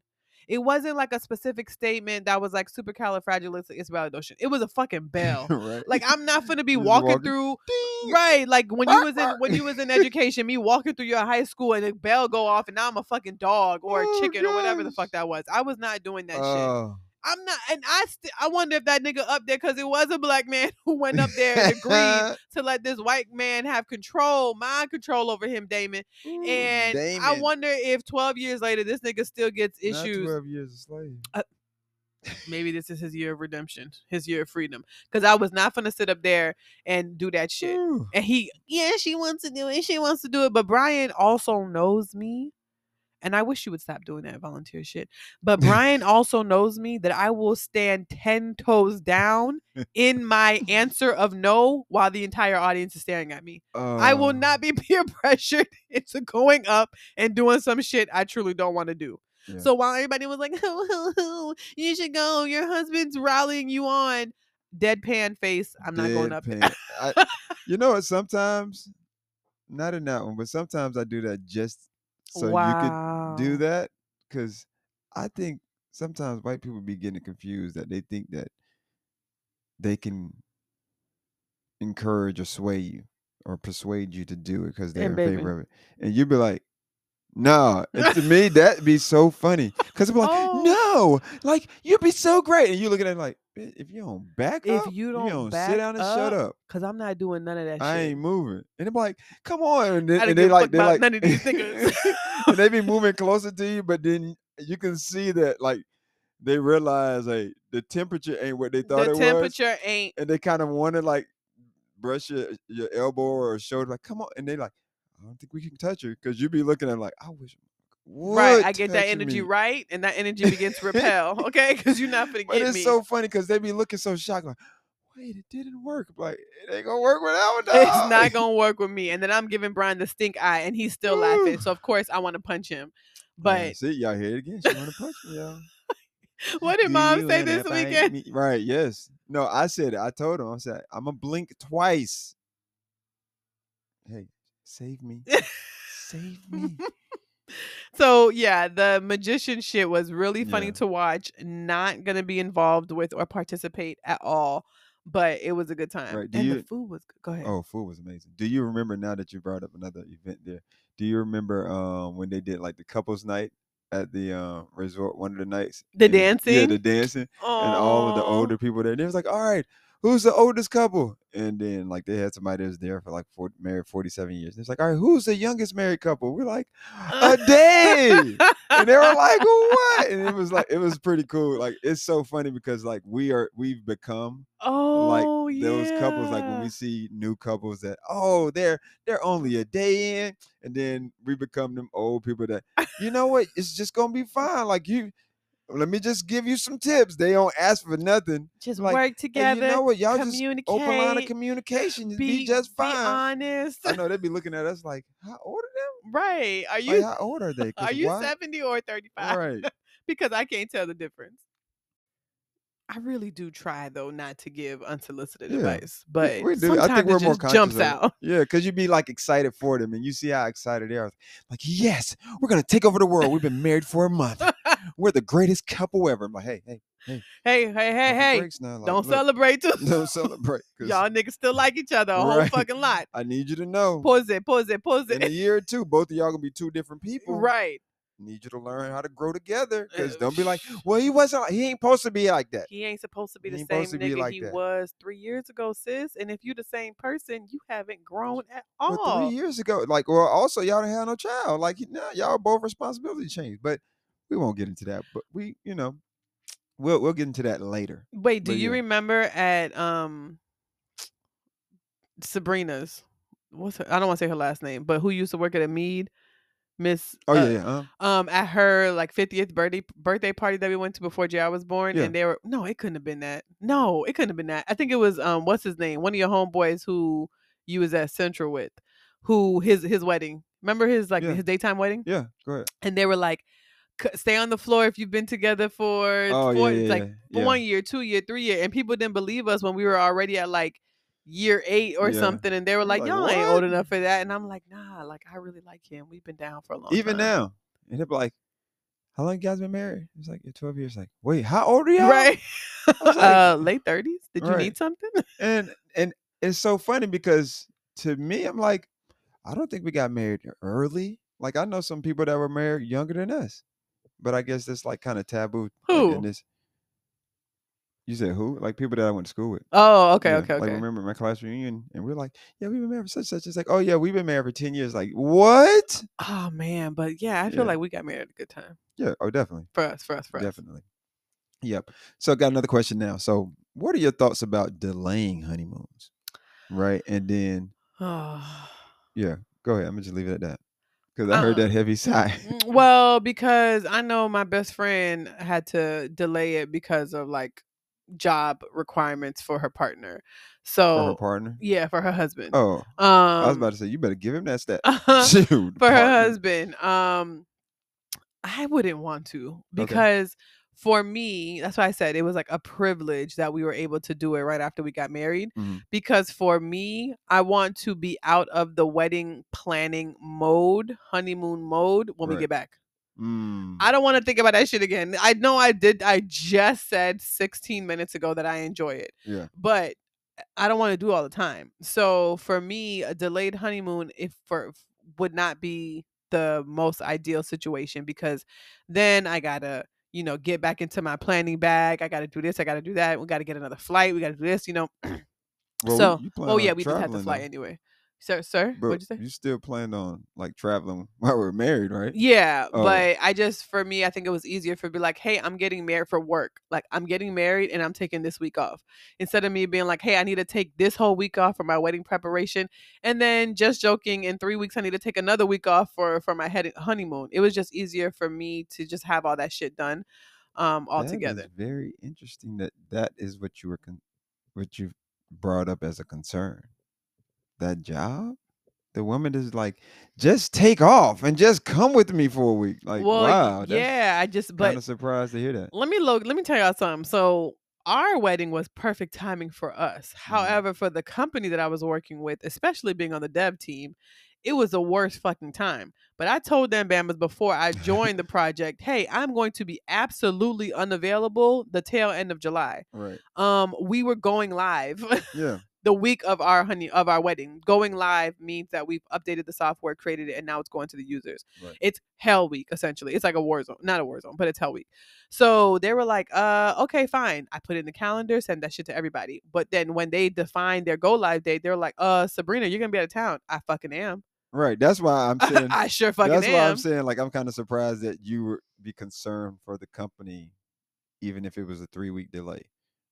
It wasn't like a specific statement that was like supercalifragilisticexpialidocious. It was a fucking bell.
right.
like I'm not gonna be
Just
walking,
walking,
through
Ding!
right. Like when you
Bark,
was in
bark.
when you was in education, me walking through your high school and the bell go off and now I'm a fucking dog or a
Oh,
chicken or whatever the
gosh.
fuck that was. I was not doing that shit.
Oh.
I'm not, and I st- I wonder if that nigga up there because it was a black man who went up there and agreed to let this white man have control, mind control over him, Damon.
Ooh,
And I wonder if 12 years later this nigga still gets
Not
issues.
12 years a slave.
Uh, maybe this is his year of redemption, his year of freedom. Because I was not gonna sit up there and do that shit.
Ooh.
And he, yeah, she wants to do it. She wants to do it. But Brian also knows me. And I wish you would stop doing that volunteer shit. But Brian also knows me that I will stand 10 toes down in my answer of no while the entire audience is staring at me. I will
Oh.
not be peer pressured into going up and doing some shit I truly don't want to do.
Yeah.
So while everybody was like, you should go, your husband's rallying you on, deadpan face, I'm not going up there.
I, you know what? Sometimes, not in that one, but sometimes I do that just so you could do that because I think sometimes white people be getting confused that they think that they can encourage or sway you or persuade you to do it because they're
And
in
baby.
favor of it, and you'd be like. No, and to me that'd be so funny because I'm like,
Oh.
no, like you'd be so great, and you looking at it like, if you don't back up,
If
up,
you don't back
sit down and shut
up,
up.
Cause I'm not doing none of that
I
shit.
ain't moving. And they're like, come on. And, then, and they like, they like,
none of these niggas.
and they be moving closer to you, but then you can see that like they realize hey, the temperature ain't what they thought
the
it was.
temperature ain't
And they kind of want to like brush your, your elbow or shoulder, like, come on. And they like, I don't think we can touch her. Cause you'd be looking at like, I wish
right. I get that energy
me."
right, and that energy begins to repel. Okay, because you're not gonna
But
get
it's
me.
so funny because they be looking so shocked, like, wait, it didn't work. I'm like, it ain't gonna work without
it's not gonna work with me. And then I'm giving Brian the stink eye, and he's still laughing. So of course I want to punch him.
Yeah,
But
see, y'all hear it again. She want to punch me, y'all.
what did mom say this weekend?
Right, yes. No, I said it. I told him. I said, I'm going to blink twice. Save me. save me.
So yeah, the magician shit was really funny
Yeah.
to watch. Not gonna be involved with or participate at all, but it was a good time.
Right, do
and the food was good. Go ahead.
Oh, food was amazing. Do you remember now that you brought up another event there? Do you remember um when they did like the couples night at the um resort one of the nights?
The
And- Yeah,
dancing?
the dancing. and all of the older people there. And it was like, all right, who's the oldest couple? And then like they had somebody that was there for like 40, married 47 years. And it's like, all right, who's the youngest married couple? We're like, a day. and they were like, what? And it was like, it was pretty cool. Like it's so funny because like we are we've become
oh
like
yeah.
those couples, like when we see new couples that, oh, they're they're only a day in, and then we become them old people that, you know what, it's just gonna be fine. Like you let me just give you some tips. They don't ask for nothing.
just
like,
work
Hey,
together.
you know what? Y'all just open line of communication. Just be,
be
just
be
fine.
honest.
I know they'd be looking at us like, how old are they?
Right? Are you
Like, how old are they?
are you
why-
seventy or thirty five?
Right.
because I can't tell the difference. I really do try though not to give unsolicited
Yeah.
advice, but
we do. I
sometimes
think we're
it
more
just jumps out.
Yeah, because you'd be like excited for them, and you see how excited they are. Like, yes, we're gonna take over the world. We've been married for a month. We're the greatest couple ever. I'm like, hey, hey,
Hey, hey, hey, hey!
now. Like,
Don't
look,
celebrate too.
Don't celebrate. 'cause
Y'all niggas still like each other a whole fucking lot.
I need you to know.
Pause it, pause it, pause it.
In a year or two, both of y'all gonna be two different people.
Right.
Need you to learn how to grow together. Because
Uh,
don't be like, well, he wasn't. He ain't supposed to be like that.
He ain't supposed to be the same
be
nigga
like
he
that.
was three years ago, sis. And if you the same person, you haven't grown at
Well,
all.
three years ago, like, well, also y'all didn't have no child. Like, now y'all both responsibility changed. But we won't get into that. But we, you know, we'll we'll get into that later.
Wait, do
But
you
yeah.
remember at um Sabrina's? What's her, I don't want to say her last name, but who used to work at a Mead, Miss.
Oh
uh,
yeah, yeah. Uh,
Um, at her like fiftieth birthday birthday party that we went to before JR was born,
Yeah.
and they were no, it couldn't have been that. No, it couldn't have been that. I think it was um, what's his name? One of your homeboys who you was at Central with, who his his wedding. Remember his like
Yeah.
his daytime wedding,
yeah. Go ahead.
and they were like, "C- "Stay on the floor if you've been together for
Oh
four,
yeah, yeah,
like
yeah,
one year, two year, three year, and people didn't believe us when we were already at like year eight or something, and they were like,
like,
"Y'all ain't old enough for that," and I'm like, "Nah, like I really like him. We've been down for a long
Even
time."
now, and be like, "How long you guys been married?" It's like, "Yeah, twelve years." Like, wait, how old are y'all?
right?
like-
uh, late thirties. Did you
Right.
need something?
And and it's so funny because to me, I'm like, I don't think we got married early. Like, I know some people that were married younger than us, but I guess that's like kind of taboo. like, in
Who?
this. You said who? Like people that I went to school with.
Oh, okay,
Yeah,
okay, okay.
Like remember my class reunion, and we're like, yeah, we've been married for such such. It's like, oh yeah, we've been married for ten years. Like what?
oh man, but yeah, I feel
Yeah.
like we got married at a good time
Yeah, oh definitely,
for us, for us, for us.
definitely. Yep. So I got another question now. So what are your thoughts about delaying honeymoons? Right, and then
Oh.
yeah, go ahead. I'm gonna just leave it at that because I heard
Uh,
that heavy sigh.
Mm, well, because I know my best friend had to delay it because of like job requirements for her partner. So
for her partner.
yeah, for her husband.
Oh,
um,
I was about to say you better give him that stat.
for
Shoot,
her husband. Um, I wouldn't want to because for me, that's why I said it was like a privilege that we were able to do it right after we got married.
Mhm.
Because for me, I want to be out of the wedding planning mode, honeymoon mode when we get back.
Mm,
I don't want to think about that shit again. I know I did. I just said 16 minutes ago that I enjoy it,
yeah,
but I don't want to do it all the time. So for me, a delayed honeymoon, if for would not be the most ideal situation because then I gotta, you know, get back into my planning bag. I gotta do this. I gotta do that. We gotta get another flight. We gotta do this. You know.
well,
so, oh yeah, we did have to fly
though.
anyway. Sir, sir, what'd you say?
you still planned on like traveling while we're married, right?
Yeah,
Oh.
but I just for me, I think it was easier for be like, hey, I'm getting married for work. Like I'm getting married and I'm taking this week off. Instead of me being like, hey, I need to take this whole week off for my wedding preparation, and then just joking, in three weeks I need to take another week off for for my head honeymoon. It was just easier for me to just have all that shit done, um, all together.
very interesting that that is what you were con- what you brought up as a concern. That job, the woman is like, just take off and just come with me for a week. Like,
well,
wow,
yeah, I just but
kind of surprised to hear that.
let me look let me tell y'all something so our wedding was perfect timing for us
Mm-hmm.
however for the company that i was working with especially being on the dev team it was the worst fucking time but i told them bamas before i joined the project hey i'm going to be absolutely unavailable the tail end of july
Right?
um we were going live
Yeah.
The week of our honey of our wedding going live means that we've updated the software created it and now it's going to the users
Right.
it's hell week essentially it's like a war zone not a war zone but it's hell week so they were like uh okay fine i put it in the calendar send that shit to everybody but then when they define their go live date they're like uh sabrina you're gonna be out of town i fucking am
Right. That's why I'm saying.
i sure fucking am
that's
am
why I'm saying. Like, I'm kind of surprised that you would be concerned for the company, even if it was a three week delay.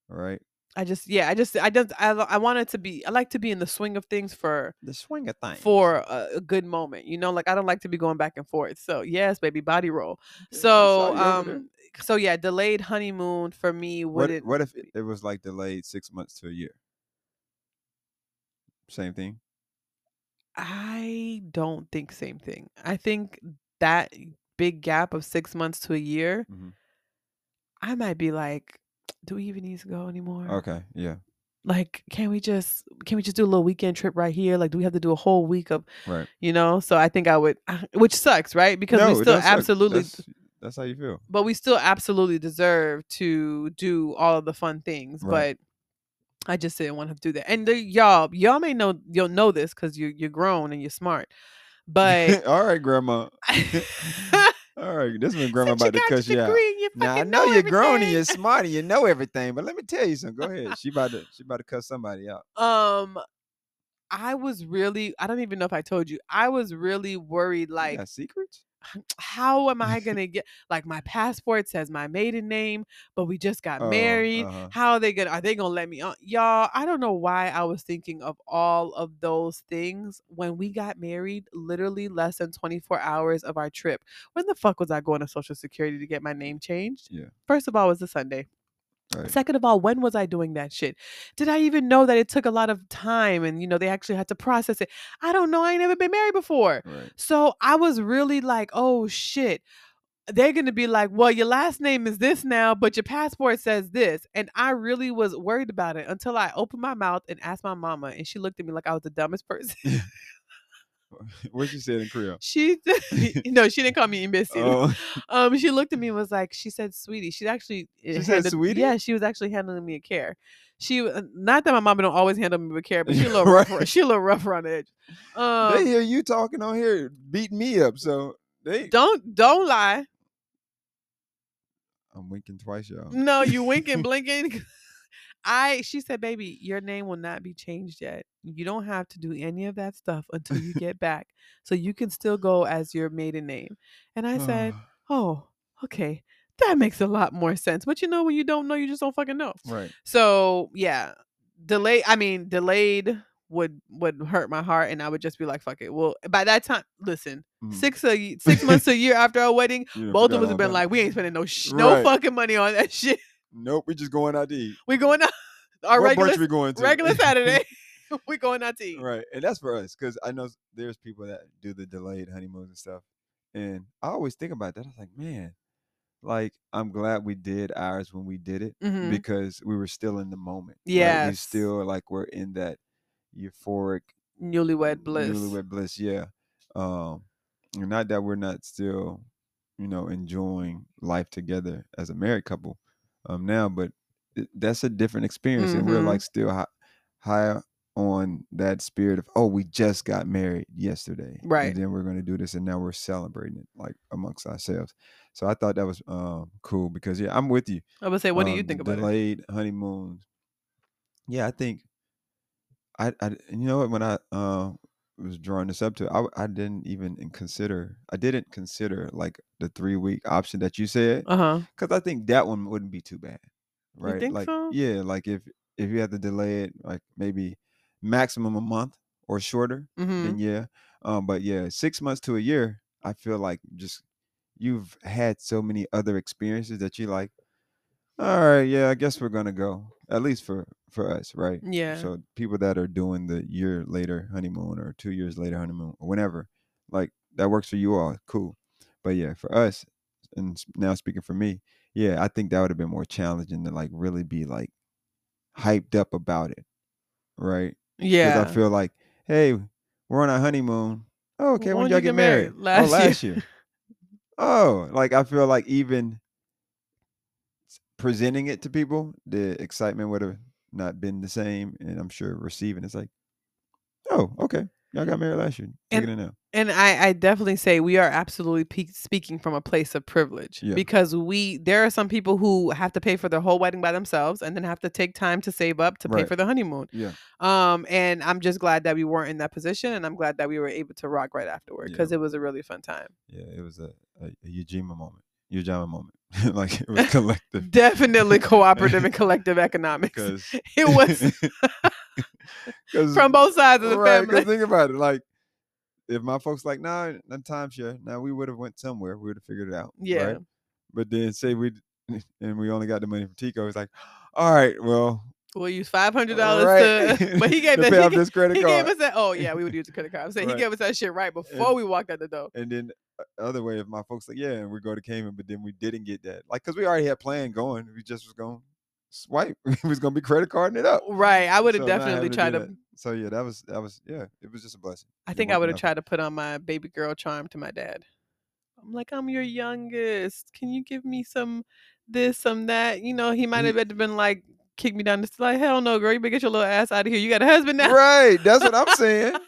All right.
I just yeah i just i just i, I wanted to be i like to be in the swing of things for
The swing of things.
for a, a good moment you know like i don't like to be going back and forth so yes baby body roll
Yeah,
So
you over there.
um so yeah, delayed honeymoon for me
what
wouldn't
what if it, it was like delayed six months to a year? Same thing.
I don't think same thing. I think that big gap of 6 months to a year
Mhm.
I might be like, do we even need to go anymore?
Okay, yeah,
Like, can we just can we just do a little weekend trip right here? Like, do we have to do a whole week of
right.
you know? So I think I would, which sucks, right? Because
no,
we still absolutely,
That's, that's how you feel.
but we still absolutely deserve to do all of the fun things.
Right.
But I just didn't want to do that. And the, y'all, y'all may know you'll know this because you're you're grown and you're smart. But
All right, grandma. All right, this one grandma about to cuss you out.
degree and you
Now I know, you're grown and you're smart and you know everything, but let me tell you something. Go ahead. She about to she about to cuss somebody out.
Um, I was really, I don't even know if I told you, I was really worried. Like,
secrets?
How am I gonna get? Like, my passport says my maiden name, but we just got
Oh,
married.
uh-huh.
How are they gonna? Are they gonna let me on? Y'all, I don't know why I was thinking of all of those things when we got married. Literally less than twenty four hours of our trip. When the fuck was I going to Social Security to get my name changed?
Yeah.
First of all, it was a Sunday.
Right.
Second of all, when was I doing that shit? Did I even know that it took a lot of time and you know they actually had to process it? I don't know. I ain't never been married before.
Right.
So I was really like, oh shit. They're gonna be like, well, your last name is this now, but your passport says this. And I really was worried about it until I opened my mouth and asked my mama, and she looked at me like I was the dumbest person.
What she said in Creole?
she no, she didn't call me imbecile.
Oh,
Um, she looked at me and was like, she said, "Sweetie." She actually
She said, "Sweetie?"
Yeah, she was actually handling me a care. She uh, not that my mama don't always handle me with care, but she a little rough. She a little rough around the edge.
they
Um,
hear you talking on here, beating me up. So they
don't don't lie.
I'm winking twice, y'all.
No, you winking, blinking. I she said, baby, your name will not be changed yet. You don't have to do any of that stuff until you get back. So you can still go as your maiden name. And I said, Oh, okay. That makes a lot more sense. But you know, when you don't know, you just don't fucking know.
right.
So yeah, delay. I mean, delayed would would hurt my heart, and I would just be like, "Fuck it." Well, by that time, listen,
Mhm.
six a six months to a year after our wedding, both of us have been
about
like, "We ain't spending no sh- no fucking money on that shit.
Nope, we just going out to eat.
We going out our
what
regular
brunch we going to?
regular Saturday. we going out to eat.
right, and that's for us because I know there's people that do the delayed honeymoons and stuff, and I always think about that. I was like, man, like I'm glad we did ours when we did it
Mhm.
because we were still in the moment. right? we still like we're in that euphoric
Newlywed bliss.
Newlywed bliss, yeah. Um, not that we're not still, you know, enjoying life together as a married couple, um, now, but it, that's a different experience, and we're
Mhm.
like still high, high on that spirit of, oh, we just got married yesterday,
Right.
And then we're gonna do this, and now we're celebrating it like amongst ourselves. So I thought that was um cool because yeah, I'm with you.
I would say, what do you
um,
think about it?
delayed honeymoons? Yeah, I think I, I you know what when I uh, was drawing this up to I, I didn't even consider I didn't consider like the three week option that you said
Uh huh.
because I think that one wouldn't be too bad, right?
think
like
so?
yeah, like if if you had to delay it like maybe maximum a month or shorter,
hmm
then yeah. Um, but yeah, six months to a year, I feel like just you've had so many other experiences that you like. All right, yeah, I guess we're gonna go. At least for for us, right?
Yeah.
So people that are doing the year later honeymoon or two years later honeymoon or whenever, like that works for you all, cool. But yeah, for us, and now speaking for me, yeah, I think that would have been more challenging to like really be like hyped up about it, right? Because
yeah.
I feel like, hey, we're on our honeymoon. Oh, okay, when
When'd
y'all get
get
married?
married? Oh, last
oh,
year.
last year. oh, like I feel like even presenting it to people, the excitement would have not been the same, and I'm sure receiving it's like, oh, okay, y'all got married last year. Take
And-. And I, I definitely say we are absolutely pe- speaking from a place of privilege
Yeah.
because we there are some people who have to pay for their whole wedding by themselves and then have to take time to save up to pay
Right.
for the honeymoon.
Yeah,
Um, and I'm just glad that we weren't in that position, and I'm glad that we were able to rock right afterward
Yeah.
because it was a really fun time.
yeah, it was a, a, a Ujima moment, Ujima moment, like it was collective.
Definitely cooperative and collective economics. It was from both sides of the
right,
family.
Think about it, like if my folks like, nah, not timeshare, now we would have went somewhere, we would have figured it out.
Yeah.
Right? But then say we and we only got the money from Tico, it's like, all right, well,
We'll use five hundred dollars
Right.
to, but he gave
To
that.
pay
he,
off this credit
he gave us that. Oh yeah, we would use the credit card. I'm saying
Right.
he gave us that shit right before
And-
we walked out the door.
And then uh, other way, if my folks like, yeah, and we go to Cayman, but then we didn't get that, like, cause we already had plan going. We just was going swipe. we was gonna be credit carding it up.
Right. I would have
So
definitely tried
do
to.
So yeah, that was that was yeah, it was just a blessing.
I think I would have tried to put on my baby girl charm to my dad. I'm like, I'm your youngest. Can you give me some this, some that? You know, he might have been like, kick me down the. Like, hell no, girl. You better get your little ass out of here. You got a husband now.
Right, that's what I'm saying.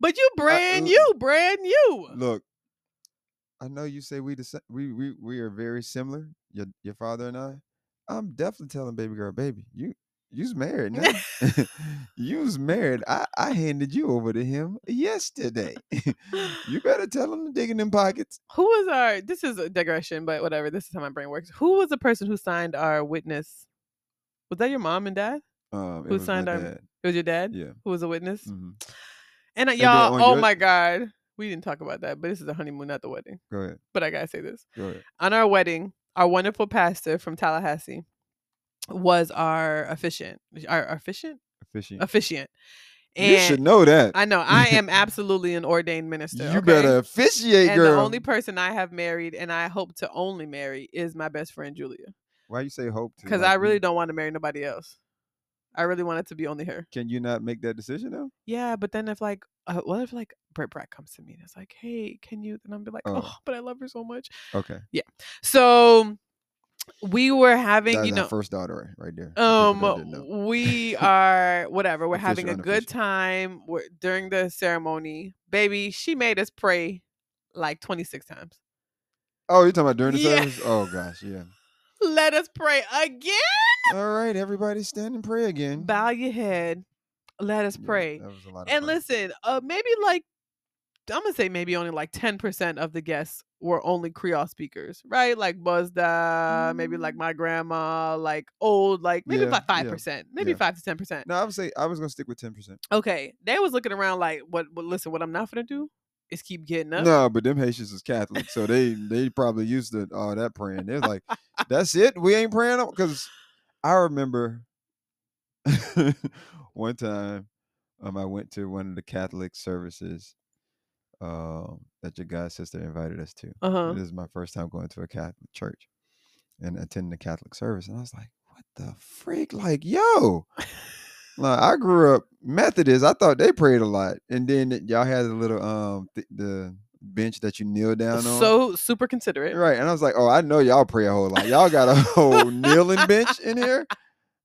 But you brand
uh,
new, brand new.
Look, I know you say we the sa- we we we are very similar. Your your father and I. I'm definitely telling baby girl, baby, you you's married now. you's married. I I handed you over to him yesterday. you better tell him to dig in them pockets.
Who was our? This is a digression, but whatever. This is how my brain works. Who was the person who signed our witness? Was that your mom and dad?
Um,
Who signed our-
dad.
It was your dad
Yeah.
who was a witness.
mhm.
And uh,
then
y'all, oh
your-
my god, we didn't talk about that, but this is a honeymoon, not the wedding.
Go ahead.
But I gotta say this:
Go ahead.
on our wedding, our wonderful pastor from Tallahassee was our officiant, our officiant,
Officiant.
officiant.
you should know that.
I know I am absolutely an ordained minister.
you
okay?
better officiate,
And
girl.
the only person I have married, and I hope to only marry, is my best friend Julia.
Why you say hope?
Because
like,
I
you-
really don't want to marry nobody else. I really want it to be only her.
Can you not make that decision though?
Yeah, but then if like, uh, what if like Brett Brett comes to me and it's like, hey, can you? And I'm be like,
Oh.
oh, but I love her so much.
Okay. Yeah.
So we were having,
That's
you know,
first daughter right there. for people that didn't know.
um, we are whatever. We're having a good time. We're, during the ceremony, baby. She made us pray like 26 times.
Oh, you're talking about during the
Yeah.
service? Oh gosh, yeah.
Let us pray again.
All right, everybody stand and pray again.
Bow your head. Let us
Yeah,
pray.
that was a lot
And listen, uh, maybe like I'm gonna say maybe only like 10% of the guests were only Creole speakers, right? Like Buzda, maybe like
Mm.
my grandma, like old, like maybe
Yeah,
about five
yeah,
percent, maybe
yeah.
five to ten percent.
No, I would say I was gonna stick with ten percent.
Okay, they was looking around like, what? But listen, what I'm not gonna do is keep getting up.
No, but them Haitians is Catholic, so they they probably used to all that praying. They're like, "That's it, we ain't praying." Because I remember one time, um, I went to one of the Catholic services, um, that your god sister invited us to.
Uh huh.
This is my first time going to a Catholic church and attending a Catholic service. And I was like, what the freak? Like, yo. Like, I grew up Methodist. I thought they prayed a lot. And then y'all had the little um th- the bench that you kneel down on.
So super considerate.
right. And I was like, oh, I know y'all pray a whole lot. Y'all got a whole kneeling bench in here.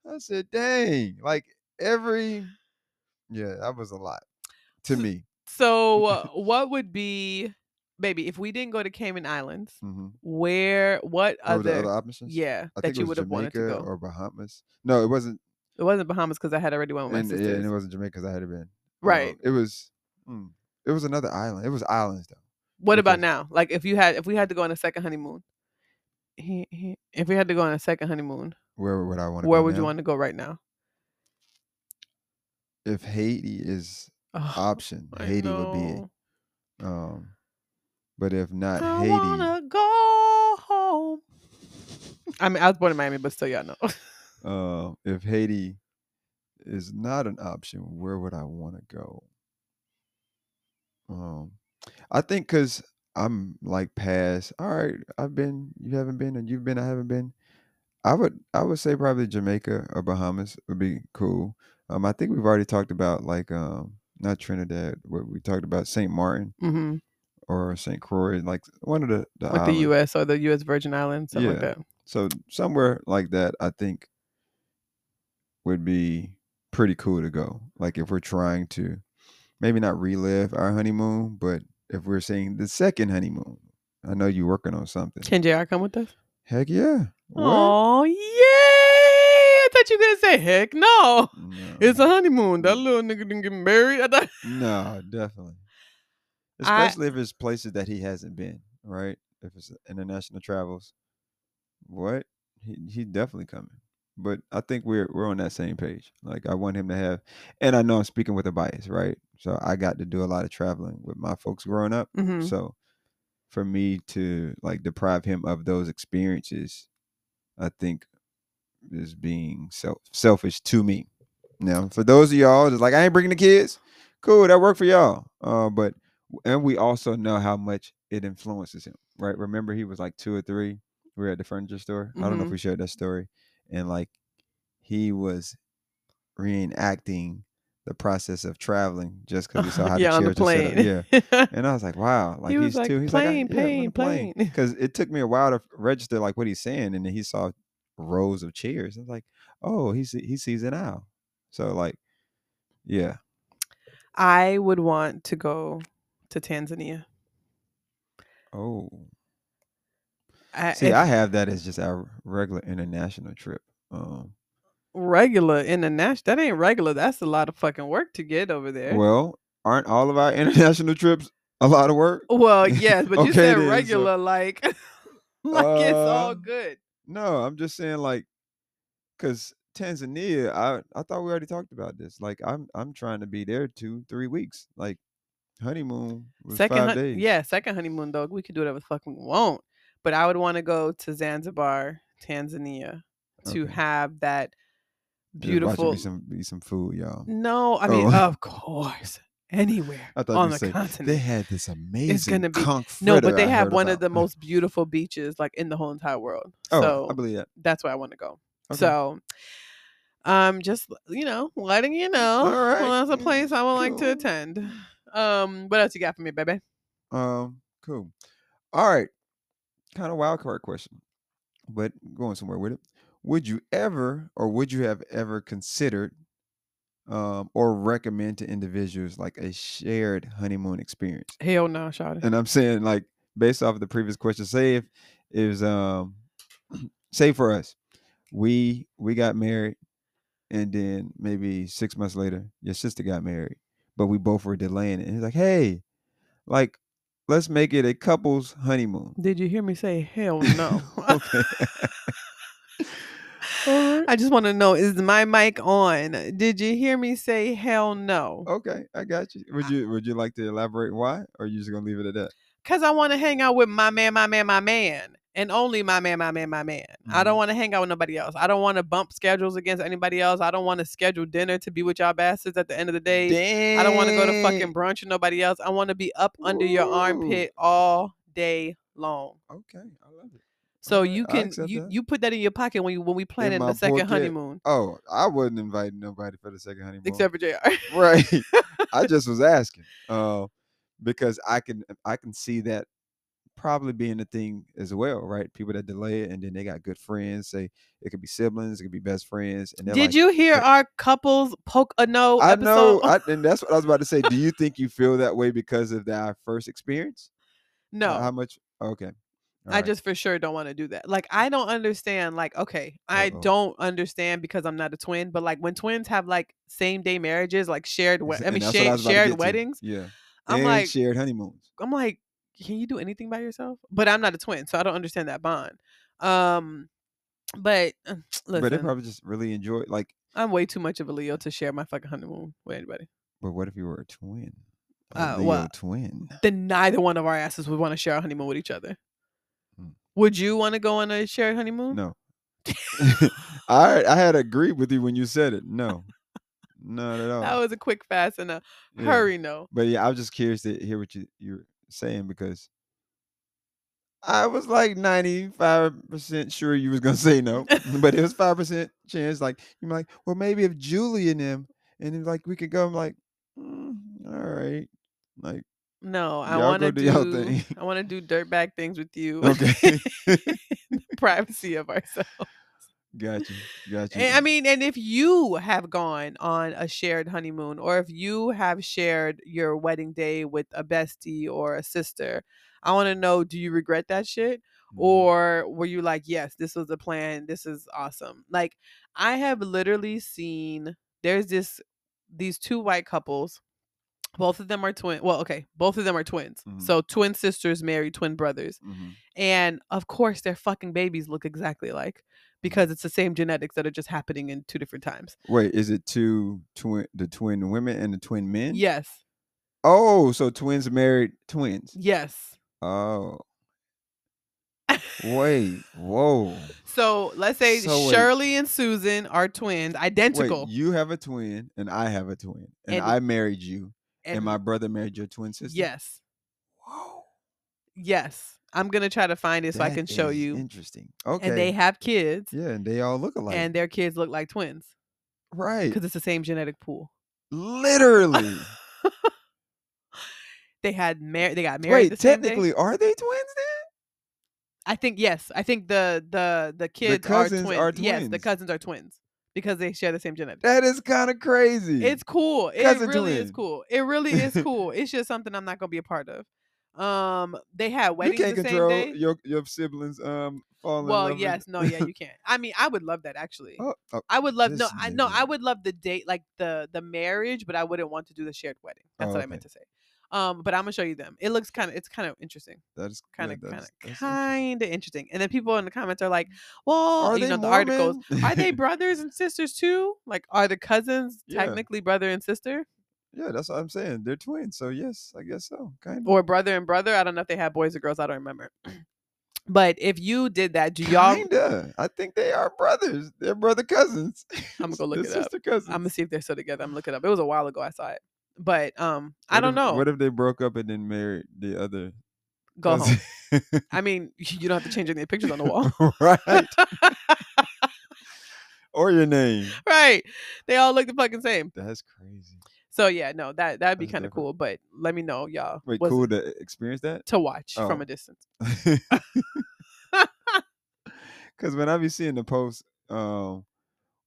I said, dang. Like every yeah, that was a lot to
So-
me.
So uh, what would be, baby, if we didn't go to Cayman Islands,
hmm
where? What
What were the
other?
other options?
yeah,
I
that
think
you would have wanted to go.
or Bahamas. No, it wasn't.
It wasn't Bahamas because I had already went with my
and, yeah, and it wasn't Jamaica because I had been. Um,
Right.
it was. mm, it was another island. It was islands though.
What about now? Like if you had, if we had to go on a second honeymoon, he, he, if we had to go on a second honeymoon,
Where would I want to? Go?
Where would you want to go right now?
If Haiti is
Oh,
option,
I
Haiti would be it. Um, but if not
I
Haiti, I
wanna go home. I mean, I was born in Miami, but still, y'all know.
uh, if Haiti is not an option, where would I want to go? Um, I think because I'm like past. All right, I've been. You haven't been, and you've been. I haven't been. I would. I would say probably Jamaica or Bahamas would be cool. Um, I think we've already talked about like um, not Trinidad. What we talked about Saint Martin
hmm
or Saint Croix, like one of the the
Like the. U.S. or the U.S. Virgin Islands, something like
Yeah.
that.
So somewhere like that, I think would be pretty cool to go. Like if we're trying to maybe not relive our honeymoon, but if we're saying the second honeymoon, I know you're working on something.
Can Jr. come with us?
Heck yeah.
Oh yeah. I thought you were gonna say heck no.
No,
It's a honeymoon. That little nigga didn't get married. I thought
no, definitely.
I-
Especially if it's places that he hasn't been, right? If it's international travels, what he he definitely coming. But I think we're we're on that same page. Like I want him to have, and I know I'm speaking with a bias, right? So I got to do a lot of traveling with my folks growing up.
Mhm.
So for me to like deprive him of those experiences, I think is being self selfish to me. Now, for those of y'all that's like, I ain't bringing the kids, cool, that worked for y'all. Uh, but and we also know how much it influences him, right? Remember, he was like two or three. We were at the furniture store. I don't know if
Mhm.
we shared that story, and like he was reenacting the process of traveling just because he saw how
yeah,
the
on the
chairs set up. Yeah. And I was like, wow, like
He was
he's
like,
too. He's
"Plane,
like, I, yeah,
plane, plane."
Because it took me a while to register like what he's saying, and then he saw rows of chairs. I was like, oh, he see, he sees it now. So like, yeah,
I would want to go to Tanzania.
oh,
I,
see,
if
I have that as just our regular international trip. Um,
regular international. That ain't regular. That's a lot of fucking work to get over there.
well, aren't all of our international trips a lot of work?
Well, yes, but you
Okay,
said
then, so-
regular, like, like it's all
Uh,
good.
No, I'm just saying like, cause Tanzania, I I thought we already talked about this. Like, I'm I'm trying to be there two three weeks. Like, honeymoon
Second,
five
hun-
days.
yeah, second honeymoon dog. We could do whatever the fuck we want, but I would want to go to Zanzibar, Tanzania, to
Okay.
have that
Just watch it
beautiful.
Be some be some food, y'all.
No, I mean,
Oh.
of course, anywhere
I thought
on the
say
continent.
they had this amazing
gonna be- no, but they
I
have one of the most beautiful beaches like in the whole entire world.
oh,
so
I believe that.
that's where I want to go.
Okay.
So, um, just you know, letting you know,
All right.
well, that's a place I would like to attend. Um, what else you got for me, baby?
Um, cool. All right. Kind of wild card question, but going somewhere with it. Would you ever, or would you have ever considered, um, or recommend to individuals like a shared honeymoon experience?
Hell no, Shawty.
And I'm saying, like, based off of the previous question, say if was, um, say for us, we we got married, and then maybe six months later, your sister got married, but we both were delaying it. And he's like, hey, like, let's make it a couple's honeymoon.
Did you hear me say hell no?
okay. All right.
I just want to know is my mic on? Did you hear me say hell no?
Okay, I got you. Would you would you like to elaborate why, or are you just gonna leave it at that?
Because I want to hang out with my man, my man, my man, and only my man, my man, my man. I don't
Mhm.
want to hang out with nobody else. I don't want to bump schedules against anybody else. I don't want to schedule dinner to be with y'all bastards at the end of the day. I don't want to go to fucking brunch with nobody else. I want to be up under your armpit all day long.
Okay, I love it.
So
Alright,
you can you
that.
you put that in your pocket when you when we planning the second honeymoon,
Oh, I wouldn't invite nobody for the second honeymoon.
except for Jr.
right. I just was asking, uh, because I can I can see that probably being a thing as well, right? People that delay it and then they got good friends. Say it could be siblings, it could be best friends. And
Did
like,
you hear
"Hey,
our couples poke a no
I
episode?
know, I, and that's what I was about to say. Do you think you feel that way because of that first experience? Uh,
no.
How much? Okay.
I
alright.
just for sure don't want to do that. Like I don't understand. Like okay, I
Uh-oh.
don't understand because I'm not a twin. But like when twins have like same day marriages, like shared, we- I mean
I
shared,
to
shared
get to.
weddings.
Yeah.
I'm
and
like,
shared honeymoons.
I'm like, can you do anything by yourself? But I'm not a twin, so I don't understand that bond. Um, but uh,
But they probably just really enjoy like.
I'm way too much of a Leo to share my fucking honeymoon with anybody.
But what if you were a twin? A
Uh,
Leo
well,
twin.
Then neither one of our asses would want to share a honeymoon with each other.
Hmm.
Would you want to go on a shared honeymoon?
No. I I had agreed with you when you said it. No, not at all.
That was a quick, fast, and a
Yeah.
hurry no.
But yeah, I was just curious to hear what you you're saying because I was like ninety five percent sure you was gonna say no, but it was five percent chance. Like you're like, well, maybe if Julie and them and then like we could go. I'm like, mm, all right, like
No, I want to
do
do.
thing.
I want to do dirtbag things with you.
okay,
the privacy of ourselves.
Got you, got you.
And, I mean, and if you have gone on a shared honeymoon, or if you have shared your wedding day with a bestie or a sister, I want to know: Do you regret that shit?
Mhm.
or were you like yes this was the plan this is awesome like i have literally seen there's this these two white couples both of them are twin well okay both of them are twins
Mhm.
so twin sisters marry twin brothers
Mhm.
and of course their fucking babies look exactly alike because it's the same genetics that are just happening in two different times
Wait, is it two twin the twin women and the twin men?
yes
Oh, so twins married twins.
yes
Oh. Wait, whoa.
so let's say
So wait.
Shirley and Susan are twins, identical.
Wait, you have a twin and I have a twin, and,
And-
I married you, and,
and
my brother married your twin sister.
yes,
Whoa.
yes. I'm gonna try to find it so I
that
can show
is
you.
Interesting. Okay.
And they have kids,
yeah, and they all look alike.
and their kids look like twins
right.
because it's the same genetic pool.
Literally.
They had mar- They got married.
Wait,
the same day.
technically, are they twins then?
I think yes. I think the the the kids
cousins
are, twins.
are
Yes, the
twins.
cousins are twins because they share the same genetics.
That is kind of crazy.
It's cool. It
Cousin
really is
twin.
cool. It really is cool. it's just something I'm not gonna be a part of. Um, they had weddings.
you can't
the same
control your your siblings um falling. in
Well, yes, no, yeah, you can't. I mean, I would love that actually.
Oh, oh,
I would love no, I no, I would love the date, like the the marriage, but I wouldn't want to do the shared wedding. That's
Oh,
what I meant to say. Um, but I'm gonna show you them. It looks kind of, it's kind of interesting,
that is
kind of, kind of,
interesting.
kind of interesting. And then people in the comments are like, "Well,
Are
you know, the articles are they brothers and sisters too? Like, are the cousins
Yeah.
technically brother and sister,
Yeah, that's what I'm saying. They're twins, so yes, I guess so. Kind of.
or brother and brother? I don't know if they had boys or girls. I don't remember. But if you did that, do y'all?
Kinda. I think they are brothers. They're brother cousins.
I'ma go look it up.
They're
it up.
sister cousins.
I'm gonna see if they're still together. I'm looking it up. It was a while ago I saw it, but um, I don't
if-
know.
What if they broke up and then married the other?
Go home. I mean, you don't have to change any pictures on the wall.
right. or your name.
right. They all look the fucking same.
That's crazy.
So yeah, no, that that'd be kind of cool. But let me know, y'all.
Wait,
was
cool to experience that?
to watch from
Oh.
a distance.
Because when I be seeing the post, um,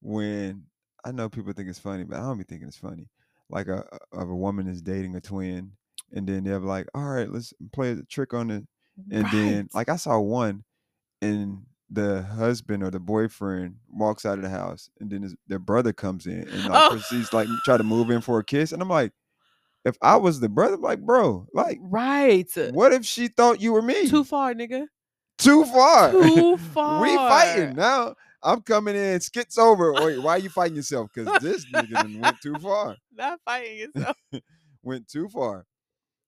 when I know people think it's funny, but I don't be thinking it's funny. Like a of a woman is dating a twin, and then they're like, "All right, let's play a trick on it." And then, like, I saw one, and the husband or the boyfriend walks out of the house, and then his, their brother comes in and like
Oh.
proceeds like try to move in for a kiss, and I'm like, if I was the brother, I'm like, bro, like,
right.
what if she thought you were me?
Too far, nigga.
Too far.
Too far.
we fighting now. I'm coming in, skits over. Wait, why are you fighting yourself? Because this nigga went too far.
Not fighting yourself.
Went too far.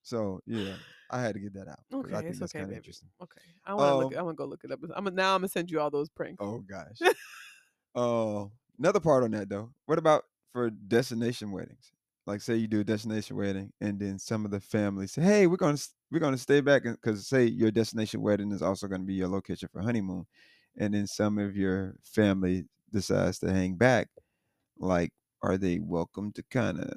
So yeah, I had to get that out.
Okay,
I think
it's
that's
okay, baby.
interesting.
Okay. I want to look.
Um,
I'm gonna go look it up. I'm gonna, now. I'm gonna send you all those pranks.
Oh gosh. uh, another part on that though. What about for destination weddings? Like, say you do a destination wedding, and then some of the family say, "Hey, we're gonna we're gonna stay back," because say your destination wedding is also gonna be your location for honeymoon, and then some of your family decides to hang back. Like, are they welcome to kind of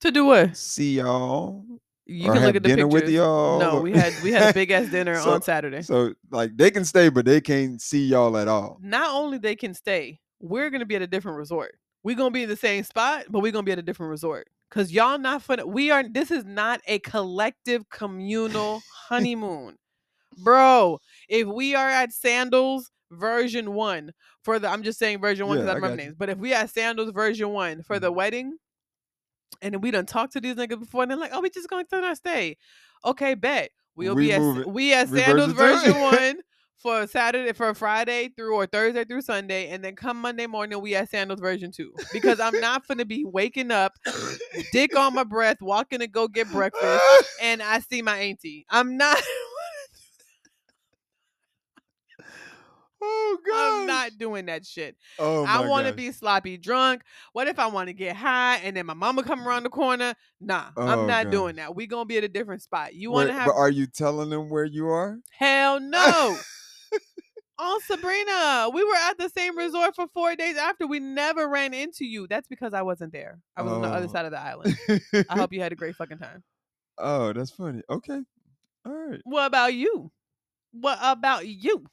To do what?
see y'all
You can look at the
dinner
pictures.
with y'all?
No, we had we had a big ass dinner
So-
on Saturday.
So like they can stay, but they can't see y'all at all.
Not only they can stay, we're gonna be at a different resort. We're gonna be in the same spot, but we're gonna be at a different resort. Cause y'all not fun. We are. This is not a collective communal honeymoon, bro. If we are at Sandals version one for the, I'm just saying version one because I
I
don't remember names. But if we at Sandals version one for the
Mhm.
wedding, and then we done talked to these niggas before, and they're like, "Oh, we just going to our stay." Okay, bet we'll
We
be at
it.
we at
Reverse
Sandals
it to it.
version one for Saturday for Friday through or Thursday through Sunday, and then come Monday morning we at Sandals version two because I'm not gonna be waking up, dick on my breath, walking to go get breakfast, and I see my auntie. I'm not.
Oh god.
I'm not doing that shit.
Oh my
I want to be sloppy drunk. What if I want to get high and then my mama come around the corner? Nah, I'm
Oh,
not doing that. We gonna be at a different spot. You want to have?
But are you telling them where you are?
Hell no. Oh, Sabrina, we were at the same resort for four days after. We never ran into you. That's because I wasn't there. I was on the other
Oh.
side of the island. I hope you had a great fucking time.
oh, that's funny. Okay. All right.
What about you? What about you?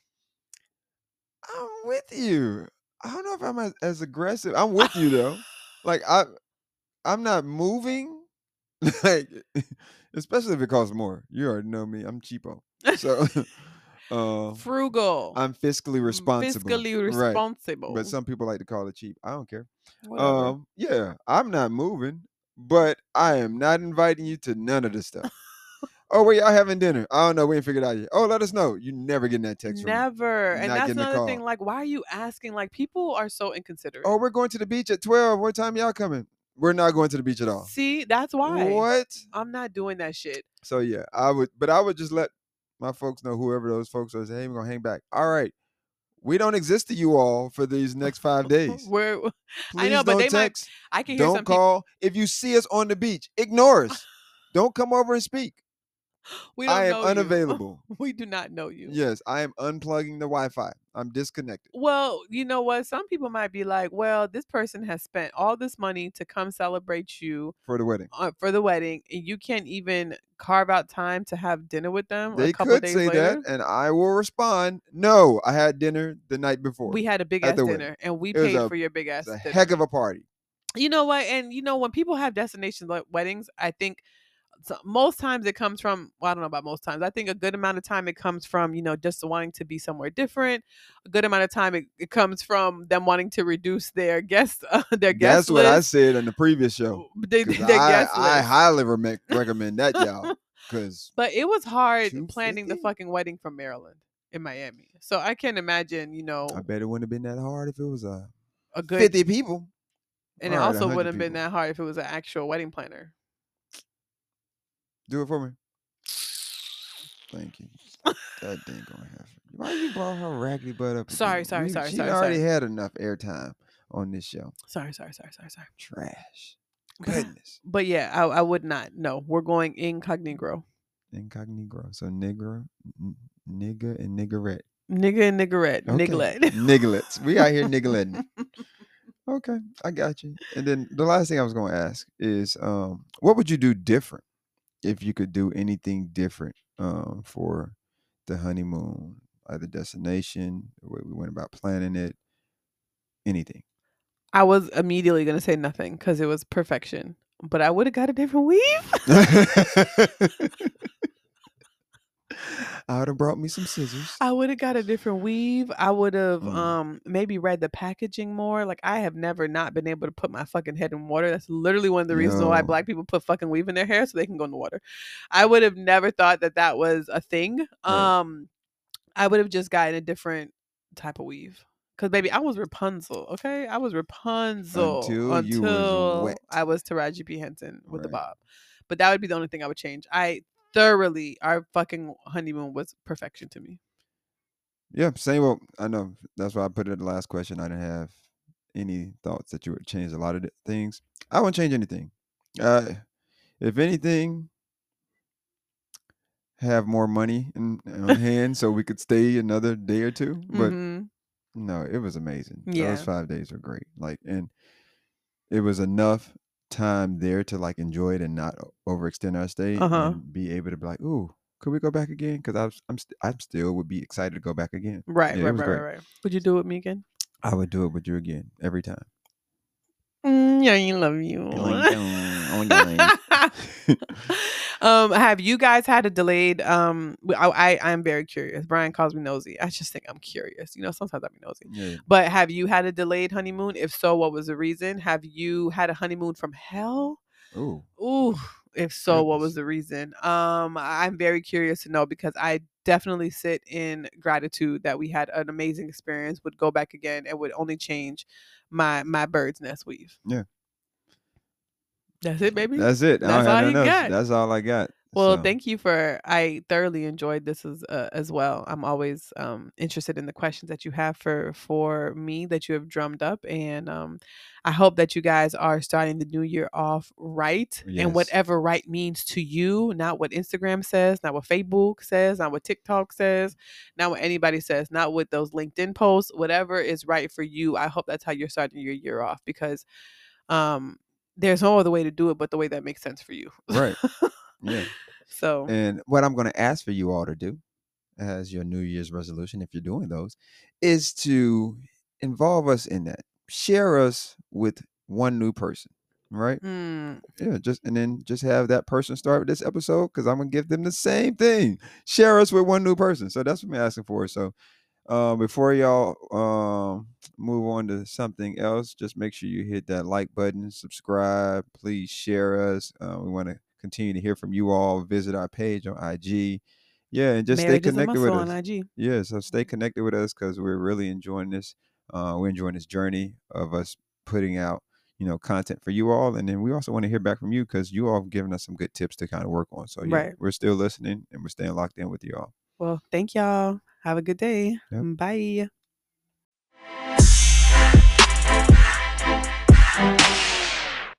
I'm with you. I don't know if I'm as, as aggressive. I'm with you though. like I I'm not moving. like especially if it costs more. You already know me. I'm cheapo. So uh,
Frugal.
I'm fiscally responsible.
Fiscally
Right.
responsible.
But some people like to call it cheap. I don't care.
Whatever.
Um, yeah, I'm not moving, but I am not inviting you to none of this stuff. Oh, where y'all having dinner? I don't know. We ain't figured out yet. Oh, let us know. You never getting that text.
Never. And that's another thing. Like, why are you asking? Like, people are so inconsiderate.
Oh, we're going to the beach at 12. What time y'all coming? We're not going to the beach at all.
See, that's why.
What?
I'm not doing that shit.
So yeah, I would, but I would just let my folks know, whoever those folks are, say, hey, we're gonna hang back. All right. we don't exist to you all for these next five days.
We're,
Please
I know, but they might-
text.
I can hear
Don't
some people.
call. If you see us on the beach, ignore us. don't come over and speak.
We don't
I am
know you.
unavailable.
we do not know you.
Yes, I am unplugging the Wi-Fi. I'm disconnected.
Well, you know what? Some people might be like, well, this person has spent all this money to come celebrate you
for the wedding.
uh, for the wedding, and you can't even carve out time to have dinner with them.
They
a couple
could
days
say
later.
that, and I will respond. No, I had dinner the night before.
We had a big ass
wedding.
dinner, and we
It
paid
a-
for your big ass
a
dinner.
heck of a party.
you know what? And you know when people have destination like weddings, I think so most times it comes from well, I don't know about most times. I think a good amount of time it comes from you know just wanting to be somewhere different. A good amount of time it, it comes from them wanting to reduce their guest uh, their guest
That's what I said in the previous show.
They,
I, I highly reme- recommend that, y'all. Because
But it was hard planning the fucking wedding from Maryland in Miami. So I can't imagine, you know,
I bet it wouldn't have been that hard if it was uh,
a good
50 people.
and it
Alright,
also wouldn't have been that hard if it was an actual wedding planner.
Do it for me. Thank you. That ain't gonna happen. Why you brought her raggedy butt up?
Sorry,
again?
sorry,
We-
sorry,
She
sorry,
already
sorry.
had enough airtime on this show.
Sorry, sorry, sorry, sorry, sorry.
Trash. Goodness.
But yeah, I, I would not. No, we're going incognito.
Incognito. So nigger, n- nigga, and niggerette.
Nigga and niggerette.
Okay.
Niglet.
Nigglets. We out here niggletting. Okay, I got you. And then the last thing I was going to ask is, um, what would you do different if you could do anything different um, for the honeymoon, either destination, the way we went about planning it, anything?
I was immediately gonna say nothing because it was perfection. But I would have got a different weave.
I would have brought me some scissors.
I would have got a different weave. I would have
Mm.
um maybe read the packaging more. Like I have never not been able to put my fucking head in water. That's literally one of the reasons why black people put fucking weave in their hair so they can go in the water. I would have never thought that that was a thing.
Right.
Um I would have just gotten a different type of weave. Cause baby, I was Rapunzel, okay? I was Rapunzel
Until was
until
wet.
I was Taraji P Henson with the bob. But that would be the only thing I would change. I thoroughly our fucking honeymoon was perfection to me.
Yeah, same. Well, I know that's why I put it in the last question. I didn't have any thoughts that you would change a lot of things. I wouldn't change anything. Uh, if anything, have more money in, on hand so we could stay another day or two. But
Mhm.
no, it was amazing.
Yeah.
Those five days were great. Like, and it was enough time there to like enjoy it and not overextend our stay
Uh-huh.
and be able to be like, ooh, could we go back again? Because I'm, I'm, st- I'm still would be excited to go back again.
Right,
Yeah, it
right,
was
right,
great.
right, right. Would you do it with me again?
I would do it with you again every time.
Mm, yeah, you love you. um, have you guys had a delayed? Um, I, I am very curious. Brian calls me nosy. I just think I'm curious. You know, sometimes I be nosy.
yeah.
But have you had a delayed honeymoon? If so, what was the reason? Have you had a honeymoon from hell?
Ooh.
Ooh, if so, what was the reason? Um, I'm very curious to know because I definitely sit in gratitude that we had an amazing experience, would go back again, and would only change my my bird's nest weave.
Yeah.
That's it, baby.
That's it.
That's
don't
all you
else.
got.
That's all I got.
Well,
So,
thank you for. I thoroughly enjoyed this as uh, as well. I'm always um, interested in the questions that you have for for me that you have drummed up, and um, I hope that you guys are starting the new year off right,
Yes.
and whatever right means to you, not what Instagram says, not what Facebook says, not what TikTok says, not what anybody says, not what those LinkedIn posts, whatever is right for you. I hope that's how you're starting your year off because um, there's no other way to do it but the way that makes sense for you.
Right. Yeah.
So
And what I'm going to ask for you all to do as your New Year's resolution, if you're doing those, is to involve us in that. Share us with one new person, right?
mm,
Yeah, just and then just have that person start with this episode because I'm gonna give them the same thing. Share us with one new person. So that's what I'm asking for. So uh, before y'all um, move on to something else, just make sure you hit that like button, subscribe, please share us. Uh, we want to continue to hear from you all. Visit our page on IG. Yeah, and just stay connected with us.
on IG.
Yeah, so stay connected with us because we're really enjoying this. Uh, we're enjoying this journey of us putting out, you know, content for you all, and then we also want to hear back from you because you all have given us some good tips to kind of work on. So yeah,
Right.
we're still listening and we're staying locked in with you all.
Well, thank y'all. Have a good day.
Yep.
Bye.